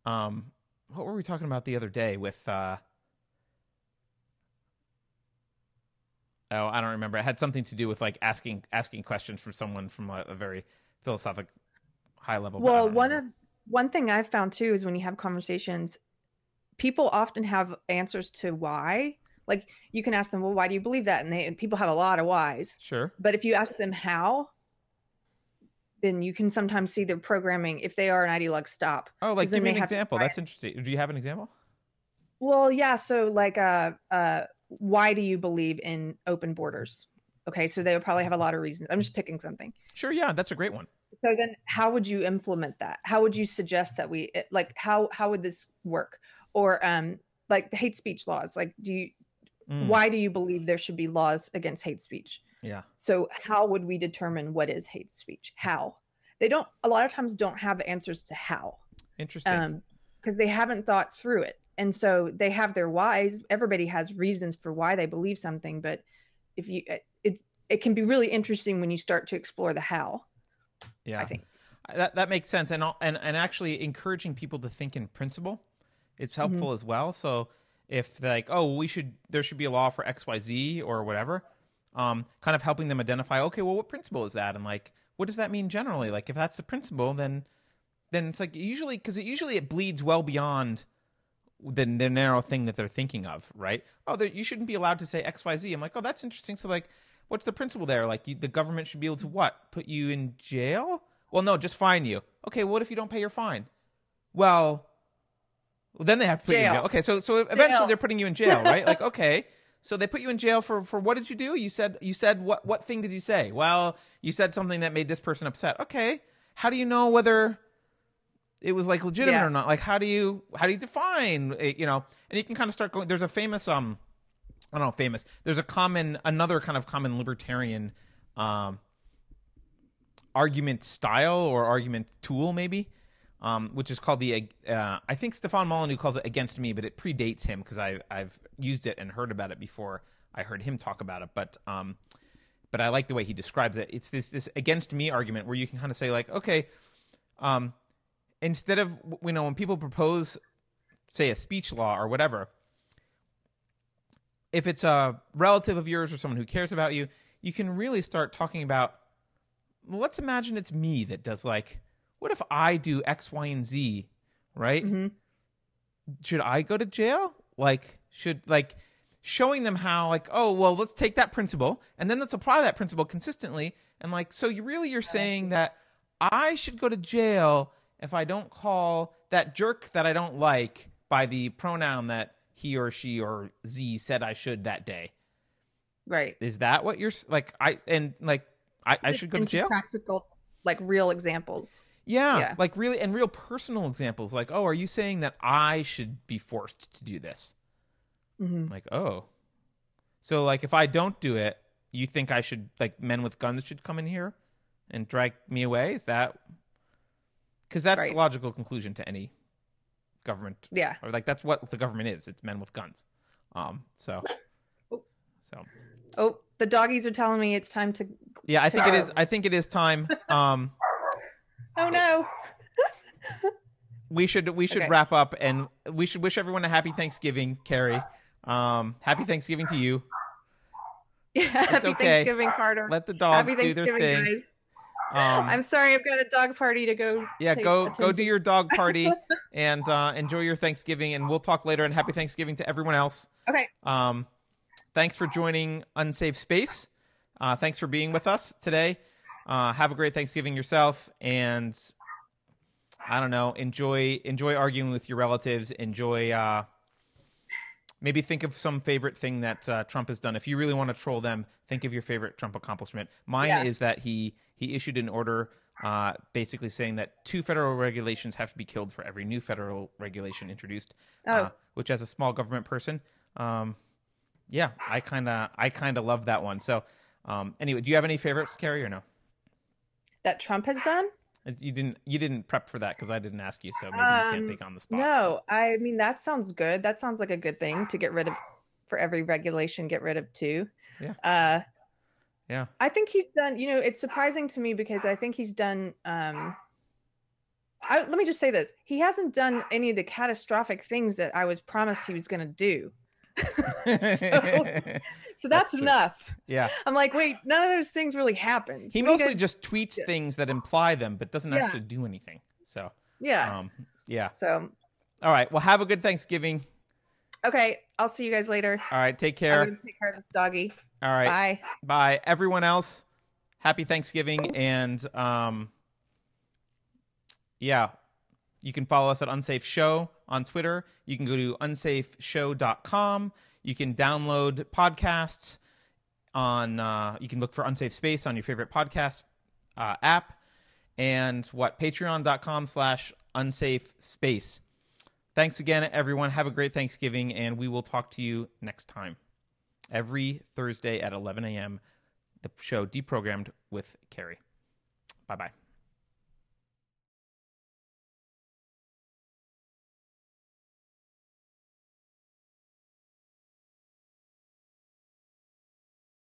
um what were we talking about the other day with uh oh i don't remember it had something to do with like asking asking questions from someone from a, a very philosophic high level well, one of one thing I've found too is when you have conversations, people often have answers to why. Like you can ask them, well, why do you believe that? And they and people have a lot of whys. sure But if you ask them how, then you can sometimes see their programming if they are an ideologue stop. oh like give me an example that's interesting do you have an example Well, yeah. So, like, uh, uh, why do you believe in open borders? Okay, so they would probably have a lot of reasons. I'm just picking something. sure yeah that's a great one so then how would you implement that how would you suggest that we like how how would this work or um like the hate speech laws like do you Mm, why do you believe there should be laws against hate speech Yeah. so how would we determine what is hate speech? How? They don't a lot of times don't have answers to how. Interesting. um because they haven't thought through it. And so they have their whys. Everybody has reasons for why they believe something but if you it- it's it can be really interesting when you start to explore the how yeah. i think that that makes sense. And and and actually encouraging people to think in principle it's helpful as well. So if like oh we should there should be a law for xyz or whatever um kind of helping them identify okay well what principle is that? And like what does that mean generally? Like if that's the principle then then it's like usually because it usually it bleeds well beyond the, the narrow thing that they're thinking of right? Oh you shouldn't be allowed to say xyz i'm like oh that's interesting. So like what's the principle there? Like you, the government should be able to what? Put you in jail? Well no just fine you. Okay what if you don't pay your fine? Well then they have to put you in Jail. jail. Okay so so eventually Jail. they're putting you in jail right? Like okay so they put you in jail for for what did you do? You said you said what what thing did you say? Well you said something that made this person upset. Okay. How do you know whether it was like legitimate Yeah. or not? Like how do you how do you define it, you know? And you can kind of start going there's a famous um i don't know famous. There's a common another kind of common libertarian um argument style or argument tool maybe um, which is called the uh, I think Stefan Molyneux calls it against me, but it predates him because I've used it and heard about it before I heard him talk about it. But um, but I like the way he describes it. It's this this against me argument where you can kind of say like, okay, um, instead of you know when people propose say a speech law or whatever, if it's a relative of yours or someone who cares about you, you can really start talking about. Well, let's imagine it's me that does like, what if I do X, Y, and Z, right? Mhm. Should I go to jail? Like, should like showing them how like, oh well, let's take that principle and then let's apply that principle consistently. And like, so you really you're saying that I should go to jail if I don't call that jerk that I don't like by the pronoun that he or she or Z said I should that day. right Is that what you're like? I and like I, I should go to jail. practical like real examples Yeah, Yeah. like really and real personal examples. Like, oh, are you saying that I should be forced to do this? Mhm. Like, oh, so like if I don't do it, you think I should like men with guns should come in here and drag me away? Is that because that's Right. the logical conclusion to any government yeah or like that's what the government is. It's men with guns. Um. So. Oh. So oh the doggies are telling me it's time to yeah, I think it is. I think it is time. Um. Oh no we should we should Okay. wrap up and we should wish everyone a happy Thanksgiving, Keri. Um, happy Thanksgiving to you. yeah happy okay. Thanksgiving Carter Let the dogs happy do their thing. guys Um, I'm sorry I've got a dog party to go yeah, go go do your dog party and uh, enjoy your Thanksgiving. And we'll talk later. And happy Thanksgiving to everyone else. okay Um, thanks for joining Unsafe Space. Uh, thanks for being with us today. Uh, have a great Thanksgiving yourself, and I don't know, enjoy enjoy arguing with your relatives. Enjoy, uh, maybe think of some favorite thing that uh, Trump has done. If you really want to troll them, think of your favorite Trump accomplishment. Mine Yeah. is that he he issued an order. Uh, basically saying that two federal regulations have to be killed for every new federal regulation introduced, Oh. uh, which as a small government person, um, yeah, I kind of I kind of love that one. So, um, anyway, do you have any favorites, Keri, or no? That Trump has done Uh, You didn't you didn't prep for that because I didn't ask you, so maybe you can't Um, think on the spot. No, I mean that sounds good. That sounds like a good thing to get rid of for every regulation, get rid of two. Yeah. Uh Yeah. I think he's done, you know, it's surprising to me because I think he's done um I, let me just say this. He hasn't done any of the catastrophic things that I was promised he was going to do. so, so that's, true. enough. yeah, I'm like, wait, none of those things really happened. he What mostly guys- just tweets Yeah. things that imply them, but doesn't Yeah. actually do anything. So, yeah. um, yeah. so All right. Well, have a good Thanksgiving. okay, I'll see you guys later. All right. Take I'm care. take care of this doggy. All right. Bye. Bye. Everyone else, happy Thanksgiving. And um, yeah, you can follow us at Unsafe Show on Twitter. You can go to unsafeshow.com. You can download podcasts on, uh, you can look for Unsafe Space on your favorite podcast uh, app. and what patreon.com slash unsafe space. Thanks again, everyone. Have a great Thanksgiving, and we will talk to you next time. Every Thursday at 11 a.m., the show Deprogrammed with Keri. Bye bye.